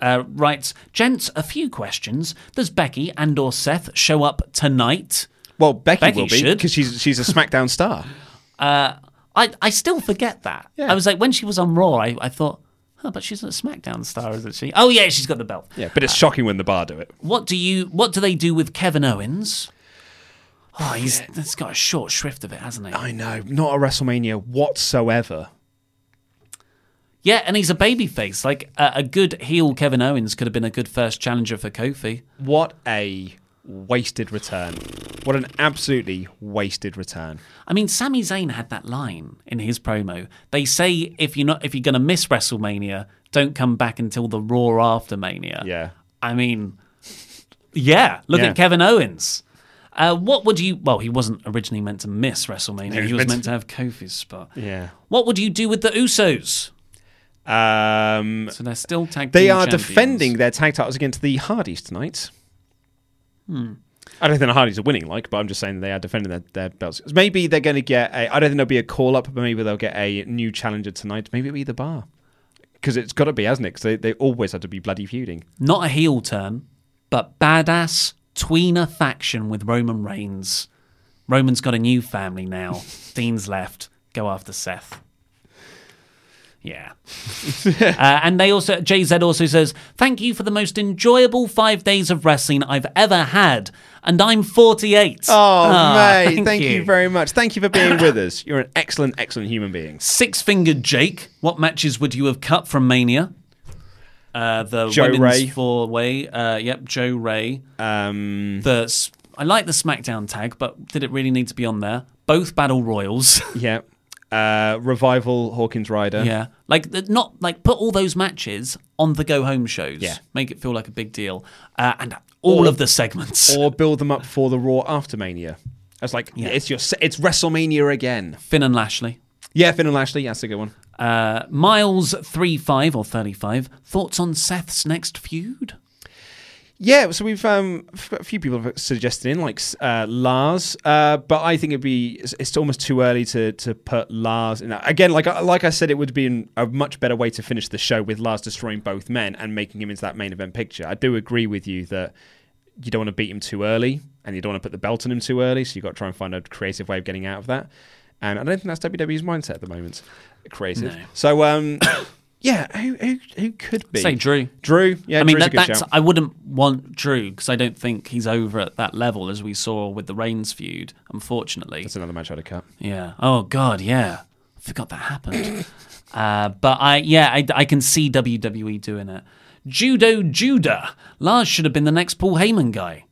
uh, writes, Gents, a few questions. Does Becky and or Seth show up tonight? Well, Becky, Becky will be because she's she's a SmackDown star. [laughs] Uh, I, I still forget that. Yeah. I was like, when she was on Raw, I, I thought, oh, but she's a SmackDown star, isn't she? Oh, yeah, she's got the belt. Yeah, but it's shocking when the bar do it. What do you? What do they do with Kevin Owens? Oh, he's that's got a short shrift of it, hasn't he? I know, not a WrestleMania whatsoever. Yeah, and he's a babyface. Like a, a good heel Kevin Owens could have been a good first challenger for Kofi. What a wasted return. What an absolutely wasted return. I mean, Sami Zayn had that line in his promo. They say if you're not if you're going to miss WrestleMania, don't come back until the Raw after Mania. Yeah. I mean, yeah. Look Yeah. at Kevin Owens. Uh, what would you? Well, he wasn't originally meant to miss WrestleMania. He was meant to- have Kofi's spot. Yeah. What would you do with the Usos? Um, So they're still tag. they are champions. defending their tag titles against the Hardys tonight. Hmm. I don't think the Hardys are winning, like, but I'm just saying they are defending their, their belts. Maybe they're going to get a. I don't think there'll be a call up, but maybe they'll get a new challenger tonight. Maybe it'll be the bar. Because it's got to be, hasn't it? 'Cause they, they always have to be bloody feuding. not a heel turn, but badass tweener faction with Roman Reigns. Roman's got a new family now. [laughs] Dean's left. Go after Seth. Yeah. [laughs] uh, and they also, JZ also says, Thank you for the most enjoyable five days of wrestling I've ever had. And I'm 48. Oh, Ah, mate, thank, you. very much. Thank you for being with [laughs] us. You're an excellent, excellent human being. Six fingered Jake, what matches would you have cut from Mania? Uh, the Joe women's Ray. four way. Uh, yep, Joe Ray. Um, The I like the SmackDown tag, but did it really need to be on there? Both battle royals. [laughs] yeah. Uh, Revival, Hawkins Ryder. yeah, like not like put all those matches on the go home shows. Yeah. make it feel like a big deal, uh, and all Or- of the segments. Or build them up for the Raw after Mania. I was like, Yeah. it's your, it's WrestleMania again. Finn and Lashley. Yeah, Finn and Lashley. That's a good one. Uh, Miles three five or thirty five. Thoughts on Seth's next feud? Yeah, so we've um, a few people have suggested in like uh, Lars, uh, but I think it'd be it's, it's almost too early to to put Lars in. that. Again, like I- like I said, it would be a much better way to finish the show with Lars destroying both men and making him into that main event picture. I do agree with you that you don't want to beat him too early, and you don't want to put the belt on him too early. So you've got to try and find a creative way of getting out of that. And I don't think that's WWE's mindset at the moment. Creative. No. So um, yeah, who, who who could be? Say Drew. Drew. Yeah, I mean, Drew's that, that's shout. I wouldn't want Drew because I don't think he's over at that level as we saw with the Reigns feud. Unfortunately, That's another match I'd have cut. Yeah. Oh God. Yeah. I forgot that happened. [laughs] uh, but I yeah I, I can see WWE doing it. Judo Judah. Lars should have been the next Paul Heyman guy.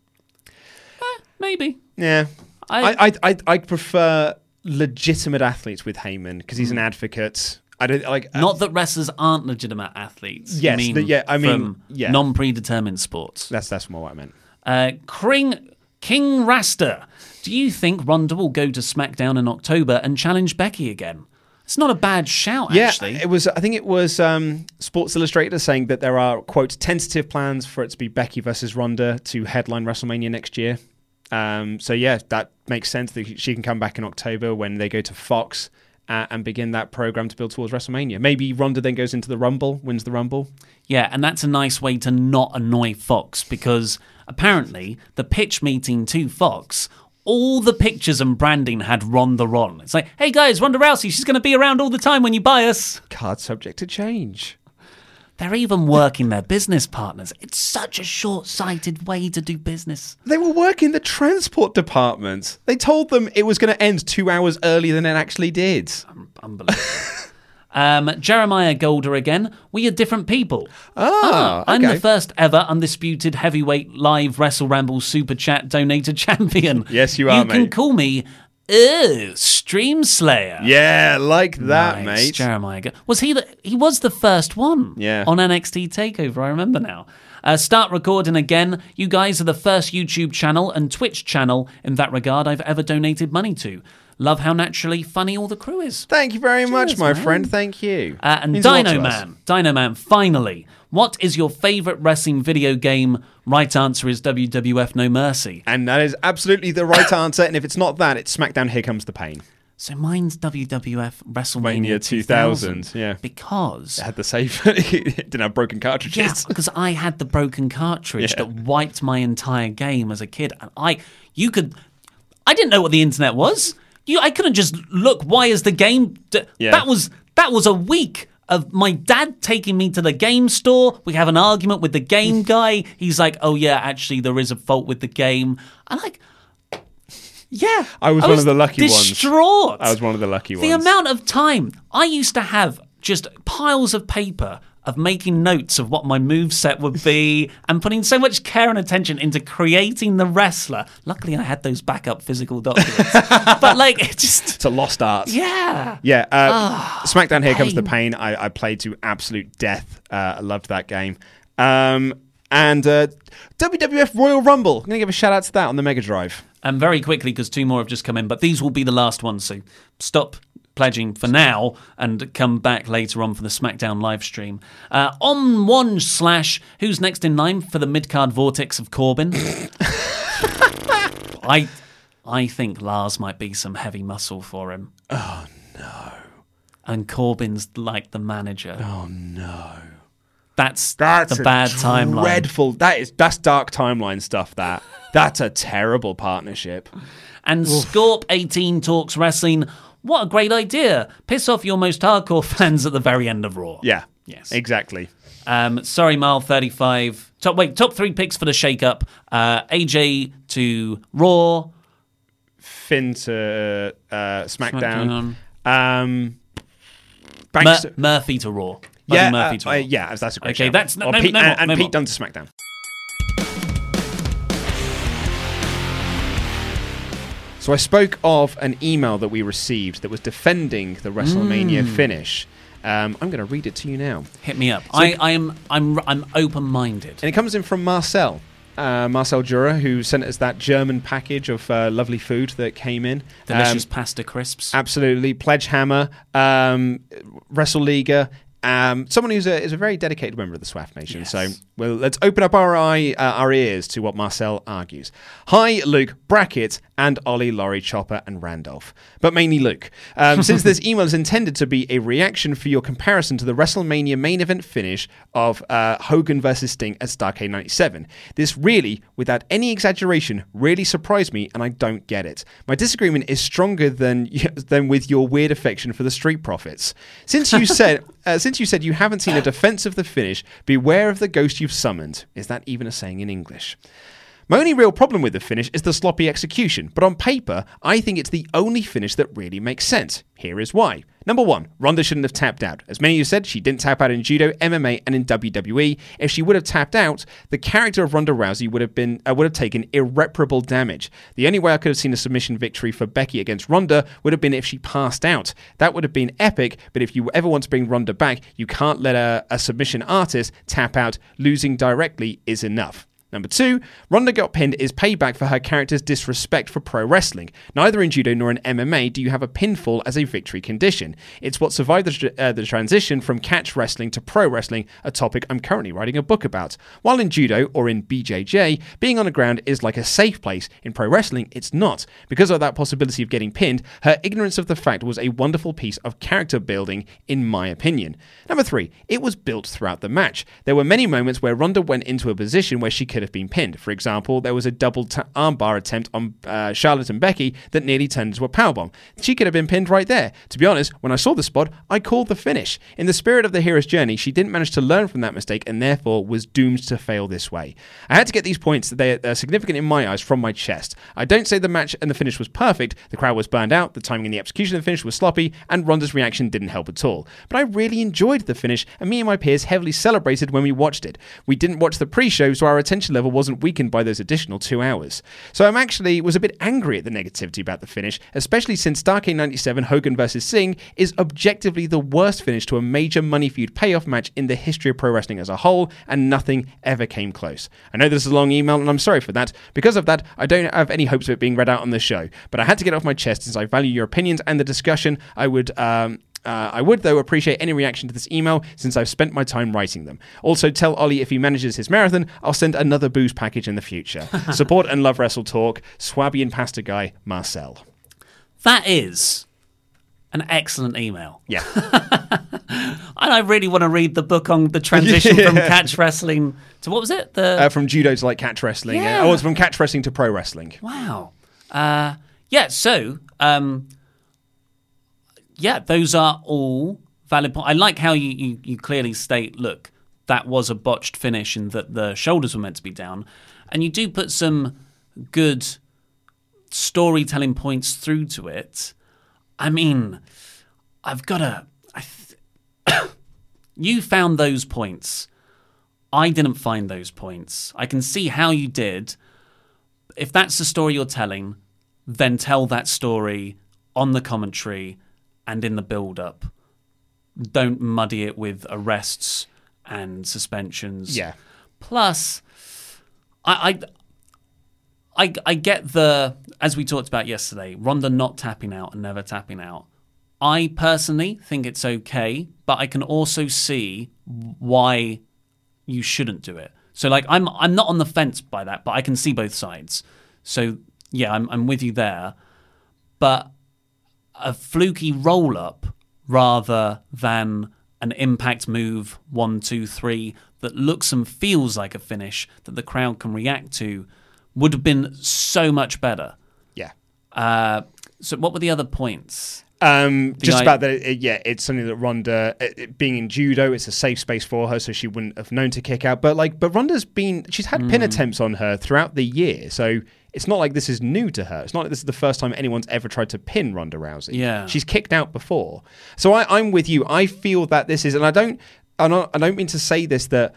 Eh, maybe. Yeah, I- I I I, I prefer legitimate athletes with Heyman because he's an advocate. I don't like uh, Not that wrestlers aren't legitimate athletes. Yes, mean the- yeah, I mean, from yeah. non-predetermined sports. That's that's more what I meant. Uh, King King Rasta. Do you think Ronda will go to SmackDown in October and challenge Becky again? It's not a bad shout, Yeah, actually. it was. I think it was um, Sports Illustrated saying that there are quote tentative plans for it to be Becky versus Ronda to headline WrestleMania next year. Um, so yeah, that makes sense that she can come back in October when they go to Fox uh, and begin that program to build towards WrestleMania. Maybe Ronda then goes into the Rumble, wins the Rumble. Yeah, and that's a nice way to not annoy Fox because apparently the pitch meeting to Fox, all the pictures and branding had Ronda Ron. It's like, hey guys, Ronda Rousey, she's going to be around all the time when you buy us. Card subject to change. They're even working their business partners. It's such a short sighted way to do business. They were working the transport department. They told them it was going to end two hours earlier than it actually did. Unbelievable. [laughs] Um, Jeremiah Golder again. We are different people. Ah, I'm okay. the first ever undisputed heavyweight live Wrestle Ramble Super Chat donated champion. Yes, you are, You can mate. call me Ew, Stream Slayer. Yeah, like that, Nice, mate. Jeremiah. Was he the? He was the first one. Yeah. On NXT Takeover, I remember now. Uh, start recording again. You guys are the first YouTube channel and Twitch channel in that regard I've ever donated money to. Love how naturally funny all the crew is. Thank you very much, my man. friend. Thank you. Uh, and Dino. Man, Dino Man, finally, what is your favorite wrestling video game? Right answer is WWF No Mercy. And that is absolutely the right [coughs] answer. And if it's not that, it's SmackDown Here Comes the Pain. So mine's WWF WrestleMania Mania 2000. 2000, yeah. Because It had the save. [laughs] it didn't have broken Yeah, cartridges. because I had the broken cartridge Yeah. that wiped my entire game as a kid, and I, you could, I didn't know what the internet was. You, I couldn't just look. Why is the game? D-? Yeah. That was that was a week of my dad taking me to the game store. We have an argument with the game [laughs] guy. He's like, "Oh yeah, actually, there is a fault with the game." I'm like, "Yeah." I was one of the lucky ones. distraught. I was one of the lucky ones. The amount of time I used to have just piles of paper of making notes of what my move set would be [laughs] and putting so much care and attention into creating the wrestler. Luckily, I had those backup physical documents. [laughs] but like, it just It's a lost art. yeah. Yeah, uh, Ah, SmackDown Here Comes the Pain. I, I played to absolute death. Uh, I loved that game. Um, and uh, WWF Royal Rumble. I'm going to give a shout out to that on the Mega Drive. And very quickly, because two more have just come in, but these will be the last ones. So stop pledging for now and come back later on for the SmackDown live stream. Uh, on one slash, who's next in line for the mid card vortex of Corbin? [laughs] I, I think Lars might be some heavy muscle for him. Oh no! And Corbin's like the manager. Oh no! That's That's the a bad timeline. Dreadful. That is that's dark timeline stuff. That that's a terrible partnership. And Scorp 18 talks wrestling. What a great idea! Piss off your most hardcore [laughs] fans at the very end of Raw. Yeah. Yes. Exactly. Um, sorry, Mile 35. Top wait, top three picks for the shake-up. Uh, AJ to Raw. Finn to uh, SmackDown. SmackDown. Um, Mur- Murphy to Raw. Buddy yeah, Murphy uh, to uh, Raw. yeah, that's a great. Okay, shout. that's- no- Or no- Pete, no and, more, and no Pete. Dunne to SmackDown. So I spoke of an email that we received that was defending the WrestleMania Mm. finish. Um, I'm going to read it to you now. Hit me up. I, I am I'm I'm open-minded. And it comes in from Marcel. Uh, Marcel Jura, who sent us that German package of uh, lovely food that came in. Delicious Um, pasta crisps. Absolutely. Pledge Hammer, um, WrestleLiga, um, someone who's a, is a very dedicated member of the SWAF Nation. So, well, let's open up our eye, uh, our ears to what Marcel argues. Hi, Luke, Brackett, and Ollie, Laurie, Chopper, and Randolph. But mainly Luke. Um, [laughs] since this email is intended to be a reaction for your comparison to the WrestleMania main event finish of uh, Hogan versus Sting at Starcade 97, this really, without any exaggeration, really surprised me, and I don't get it. My disagreement is stronger than [laughs] than with your weird affection for the Street Profits. Since you [laughs] said uh, since you said you haven't seen a defense of the finish, beware of the ghost you've summoned. Is that even a saying in English? My only real problem with the finish is the sloppy execution, but on paper, I think it's the only finish that really makes sense. Here is why. Number one, Ronda shouldn't have tapped out. As many of you said, she didn't tap out in judo, MMA, and in WWE. If she would have tapped out, the character of Ronda Rousey would have been uh, would have taken irreparable damage. The only way I could have seen a submission victory for Becky against Ronda would have been if she passed out. That would have been epic. But if you ever want to bring Ronda back, you can't let a, a submission artist tap out. Losing directly is enough. Number two, Ronda got pinned is payback for her character's disrespect for pro wrestling. Neither in judo nor in MMA do you have a pinfall as a victory condition. It's what survived the, uh, the transition from catch wrestling to pro wrestling, a topic I'm currently writing a book about. While in judo or in BJJ, being on the ground is like a safe place. In pro wrestling, it's not. Because of that possibility of getting pinned, her ignorance of the fact was a wonderful piece of character building, in my opinion. Number three, it was built throughout the match. There were many moments where Ronda went into a position where she could have been pinned. For example, there was a double t- armbar attempt on uh, Charlotte and Becky that nearly turned into a powerbomb. She could have been pinned right there. To be honest, when I saw the spot, I called the finish. In the spirit of the hero's journey, she didn't manage to learn from that mistake and therefore was doomed to fail this way. I had to get these points that they are significant in my eyes from my chest. I don't say the match and the finish was perfect. The crowd was burned out, the timing and the execution of the finish was sloppy, and Ronda's reaction didn't help at all. But I really enjoyed the finish, and me and my peers heavily celebrated when we watched it. We didn't watch the pre-show, so our attention level wasn't weakened by those additional two hours. So I'm actually was a bit angry at the negativity about the finish, especially since Starcade 97 Hogan vs. Sting is objectively the worst finish to a major money feud payoff match in the history of pro wrestling as a whole, and nothing ever came close. I know this is a long email, and I'm sorry for that. Because of that, I don't have any hopes of it being read out on the show, but I had to get it off my chest since I value your opinions and the discussion. I would. Um, uh, I would, though, appreciate any reaction to this email since I've spent my time writing them. Also, tell Ollie if he manages his marathon, I'll send another booze package in the future. [laughs] Support and love Wrestle Talk. Swabian Pasta Guy, Marcel. That is an excellent email. Yeah. [laughs] And I really want to read the book on the transition from [laughs] catch wrestling to what was it? The Uh, from judo to like catch wrestling. Yeah. Uh, oh, it's from catch wrestling to pro wrestling. Wow. Uh, yeah, so, um, yeah, those are all valid points. I like how you, you, you clearly state, look, that was a botched finish and that the shoulders were meant to be down. And you do put some good storytelling points through to it. I mean, I've got to. Th- [coughs] You found those points. I didn't find those points. I can see how you did. If that's the story you're telling, then tell that story on the commentary and in the build up. Don't muddy it with arrests and suspensions. Yeah. Plus, I, I, I, I get the as we talked about yesterday, Ronda not tapping out and never tapping out. I personally think it's okay, but I can also see why you shouldn't do it. So like I'm I'm not on the fence by that, but I can see both sides. So yeah, I'm I'm with you there. But a fluky roll up rather than an impact move one, two, three that looks and feels like a finish that the crowd can react to would have been so much better. Yeah. Uh, so what were the other points? Um, just I- about that, it, yeah, it's something that Ronda, it, it being in judo, it's a safe space for her, so she wouldn't have known to kick out. But like, but Ronda's been, she's had Hmm. pin attempts on her throughout the year, so it's not like this is new to her. It's not like this is the first time anyone's ever tried to pin Ronda Rousey. Yeah. she's kicked out before. So I, I'm with you. I feel that this is, and I don't, I don't, I don't mean to say this that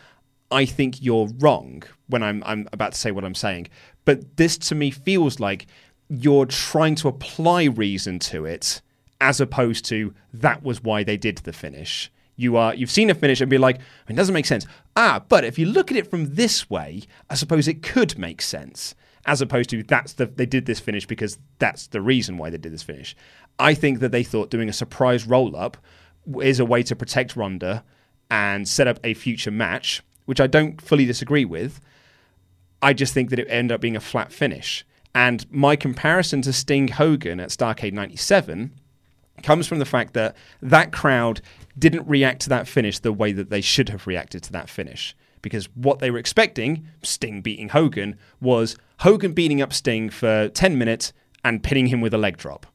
I think you're wrong when I'm I'm about to say what I'm saying, but this to me feels like you're trying to apply reason to it as opposed to that was why they did the finish. You are you've seen a finish and be like, it doesn't make sense. Ah, but if you look at it from this way, I suppose it could make sense. As opposed to that's the they did this finish because that's the reason why they did this finish. I think that they thought doing a surprise roll up is a way to protect Ronda and set up a future match, which I don't fully disagree with. I just think that it ended up being a flat finish. And my comparison to Sting Hogan at Starcade 97 comes from the fact that that crowd didn't react to that finish the way that they should have reacted to that finish. Because what they were expecting, Sting beating Hogan, was Hogan beating up Sting for 10 minutes and pinning him with a leg drop.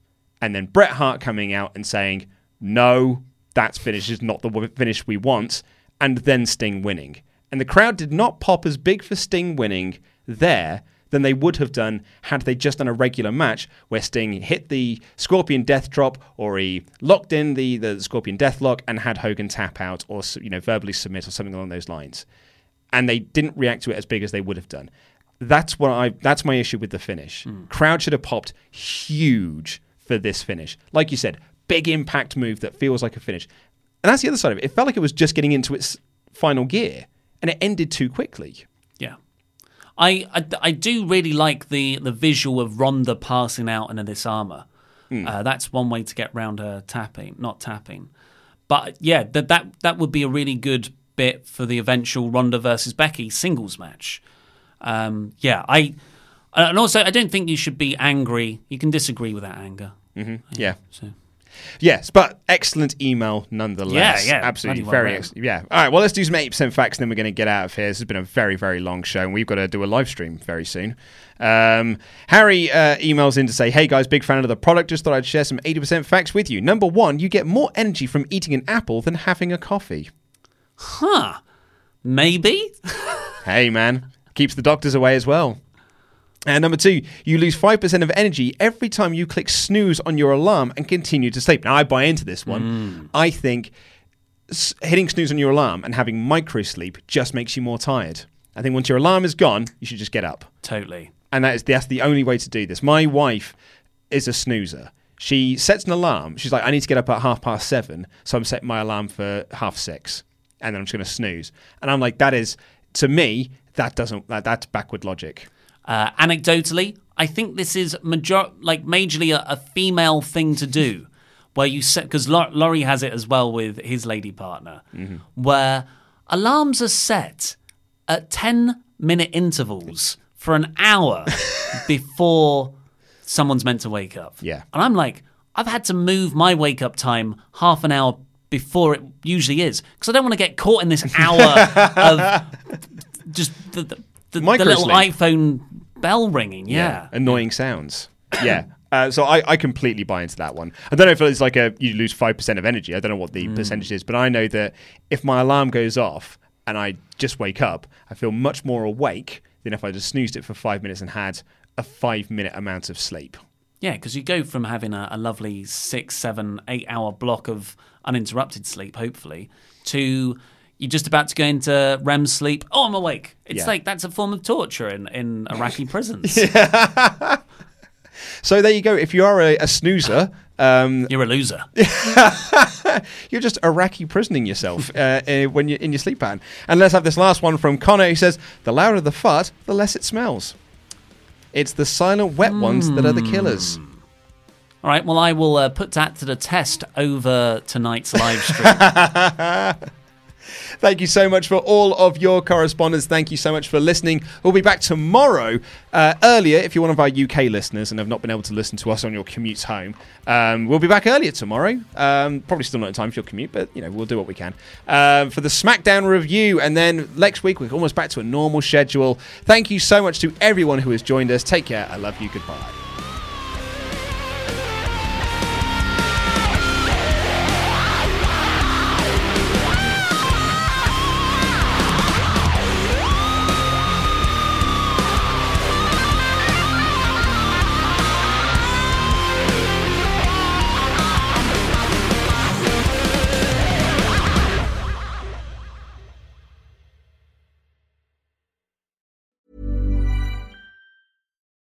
And then Bret Hart coming out and saying, no, that finish is not the finish we want, and then Sting winning. And the crowd did not pop as big for Sting winning there than they would have done had they just done a regular match where Sting hit the Scorpion Death Drop or he locked in the, the Scorpion Death Lock and had Hogan tap out or you know verbally submit or something along those lines. And they didn't react to it as big as they would have done. That's what I that's my issue with the finish. Crowd should have popped huge for this finish. Like you said, big impact move that feels like a finish. And that's the other side of it. It felt like it was just getting into its final gear and it ended too quickly. Yeah. I, I, I do really like the, the visual of Ronda passing out in a Dis-arm-her. Uh, that's one way to get round her tapping, not tapping. But yeah, that, that that would be a really good bit for the eventual Ronda versus Becky singles match. Um, yeah, I and also I don't think you should be angry. You can disagree with that anger. Yeah. So Yes, but excellent email nonetheless. Yeah, yeah, Absolutely. well Very ex- Yeah. All right. Well, let's do some 80% facts and then we're going to get out of here. This has been a very, very long show and we've got to do a live stream very soon. Um, Harry uh, emails in to say, Hey guys, big fan of the product. Just thought I'd share some 80% facts with you. Number one, you get more energy from eating an apple than having a coffee. Huh. Maybe? [laughs] Hey, man. Keeps the doctors away as well. And number two, you lose 5% of energy every time you click snooze on your alarm and continue to sleep. Now, I buy into this one. Mm. I think hitting snooze on your alarm and having micro sleep just makes you more tired. I think once your alarm is gone, you should just get up. Totally. And that is that's the only way to do this. My wife is a snoozer. She sets an alarm. She's like, I need to get up at half past seven, so I'm setting my alarm for half six, and then I'm just going to snooze. And I'm like, that is to me, that doesn't that, that's backward logic. Uh, anecdotally, I think this is major like majorly a, a female thing to do, [laughs] where you set because Laurie has it as well with his lady partner, where alarms are set at ten minute intervals for an hour [laughs] before someone's meant to wake up. Yeah. and I'm like, I've had to move my wake up time half an hour before it usually is because I don't want to get caught in this hour [laughs] of just the, the, the, the little iPhone bell ringing. Yeah. annoying sounds. Yeah. Uh, so I, I completely buy into that one. I don't know if it's like a you lose five percent of energy. I don't know what the percentage is, but I know that if my alarm goes off and I just wake up, I feel much more awake than if I just snoozed it for five minutes and had a five minute amount of sleep. Yeah, because you go from having a, a lovely six, seven, eight hour block of uninterrupted sleep, hopefully, to you're just about to go into REM sleep. Oh, I'm awake. It's Yeah. like that's a form of torture in, in [laughs] Iraqi prisons. [laughs] So there you go. If you are a, a snoozer, um, [laughs] You're a loser. you're just Iraqi prisoning yourself uh, when you're in your sleep pattern. And let's have this last one from Connor who says, The louder the fart, the less it smells. It's the silent wet ones that are the killers. All right, well, I will uh, put that to the test over tonight's live stream. Thank you so much for all of your correspondence. Thank you so much for listening. We'll be back tomorrow uh, earlier if you're one of our UK listeners and have not been able to listen to us on your commutes home. Um, we'll be back earlier tomorrow. Um, probably still not in time for your commute, but you know we'll do what we can um, for the SmackDown review. And then next week we're almost back to a normal schedule. Thank you so much to everyone who has joined us. Take care. I love you. Goodbye.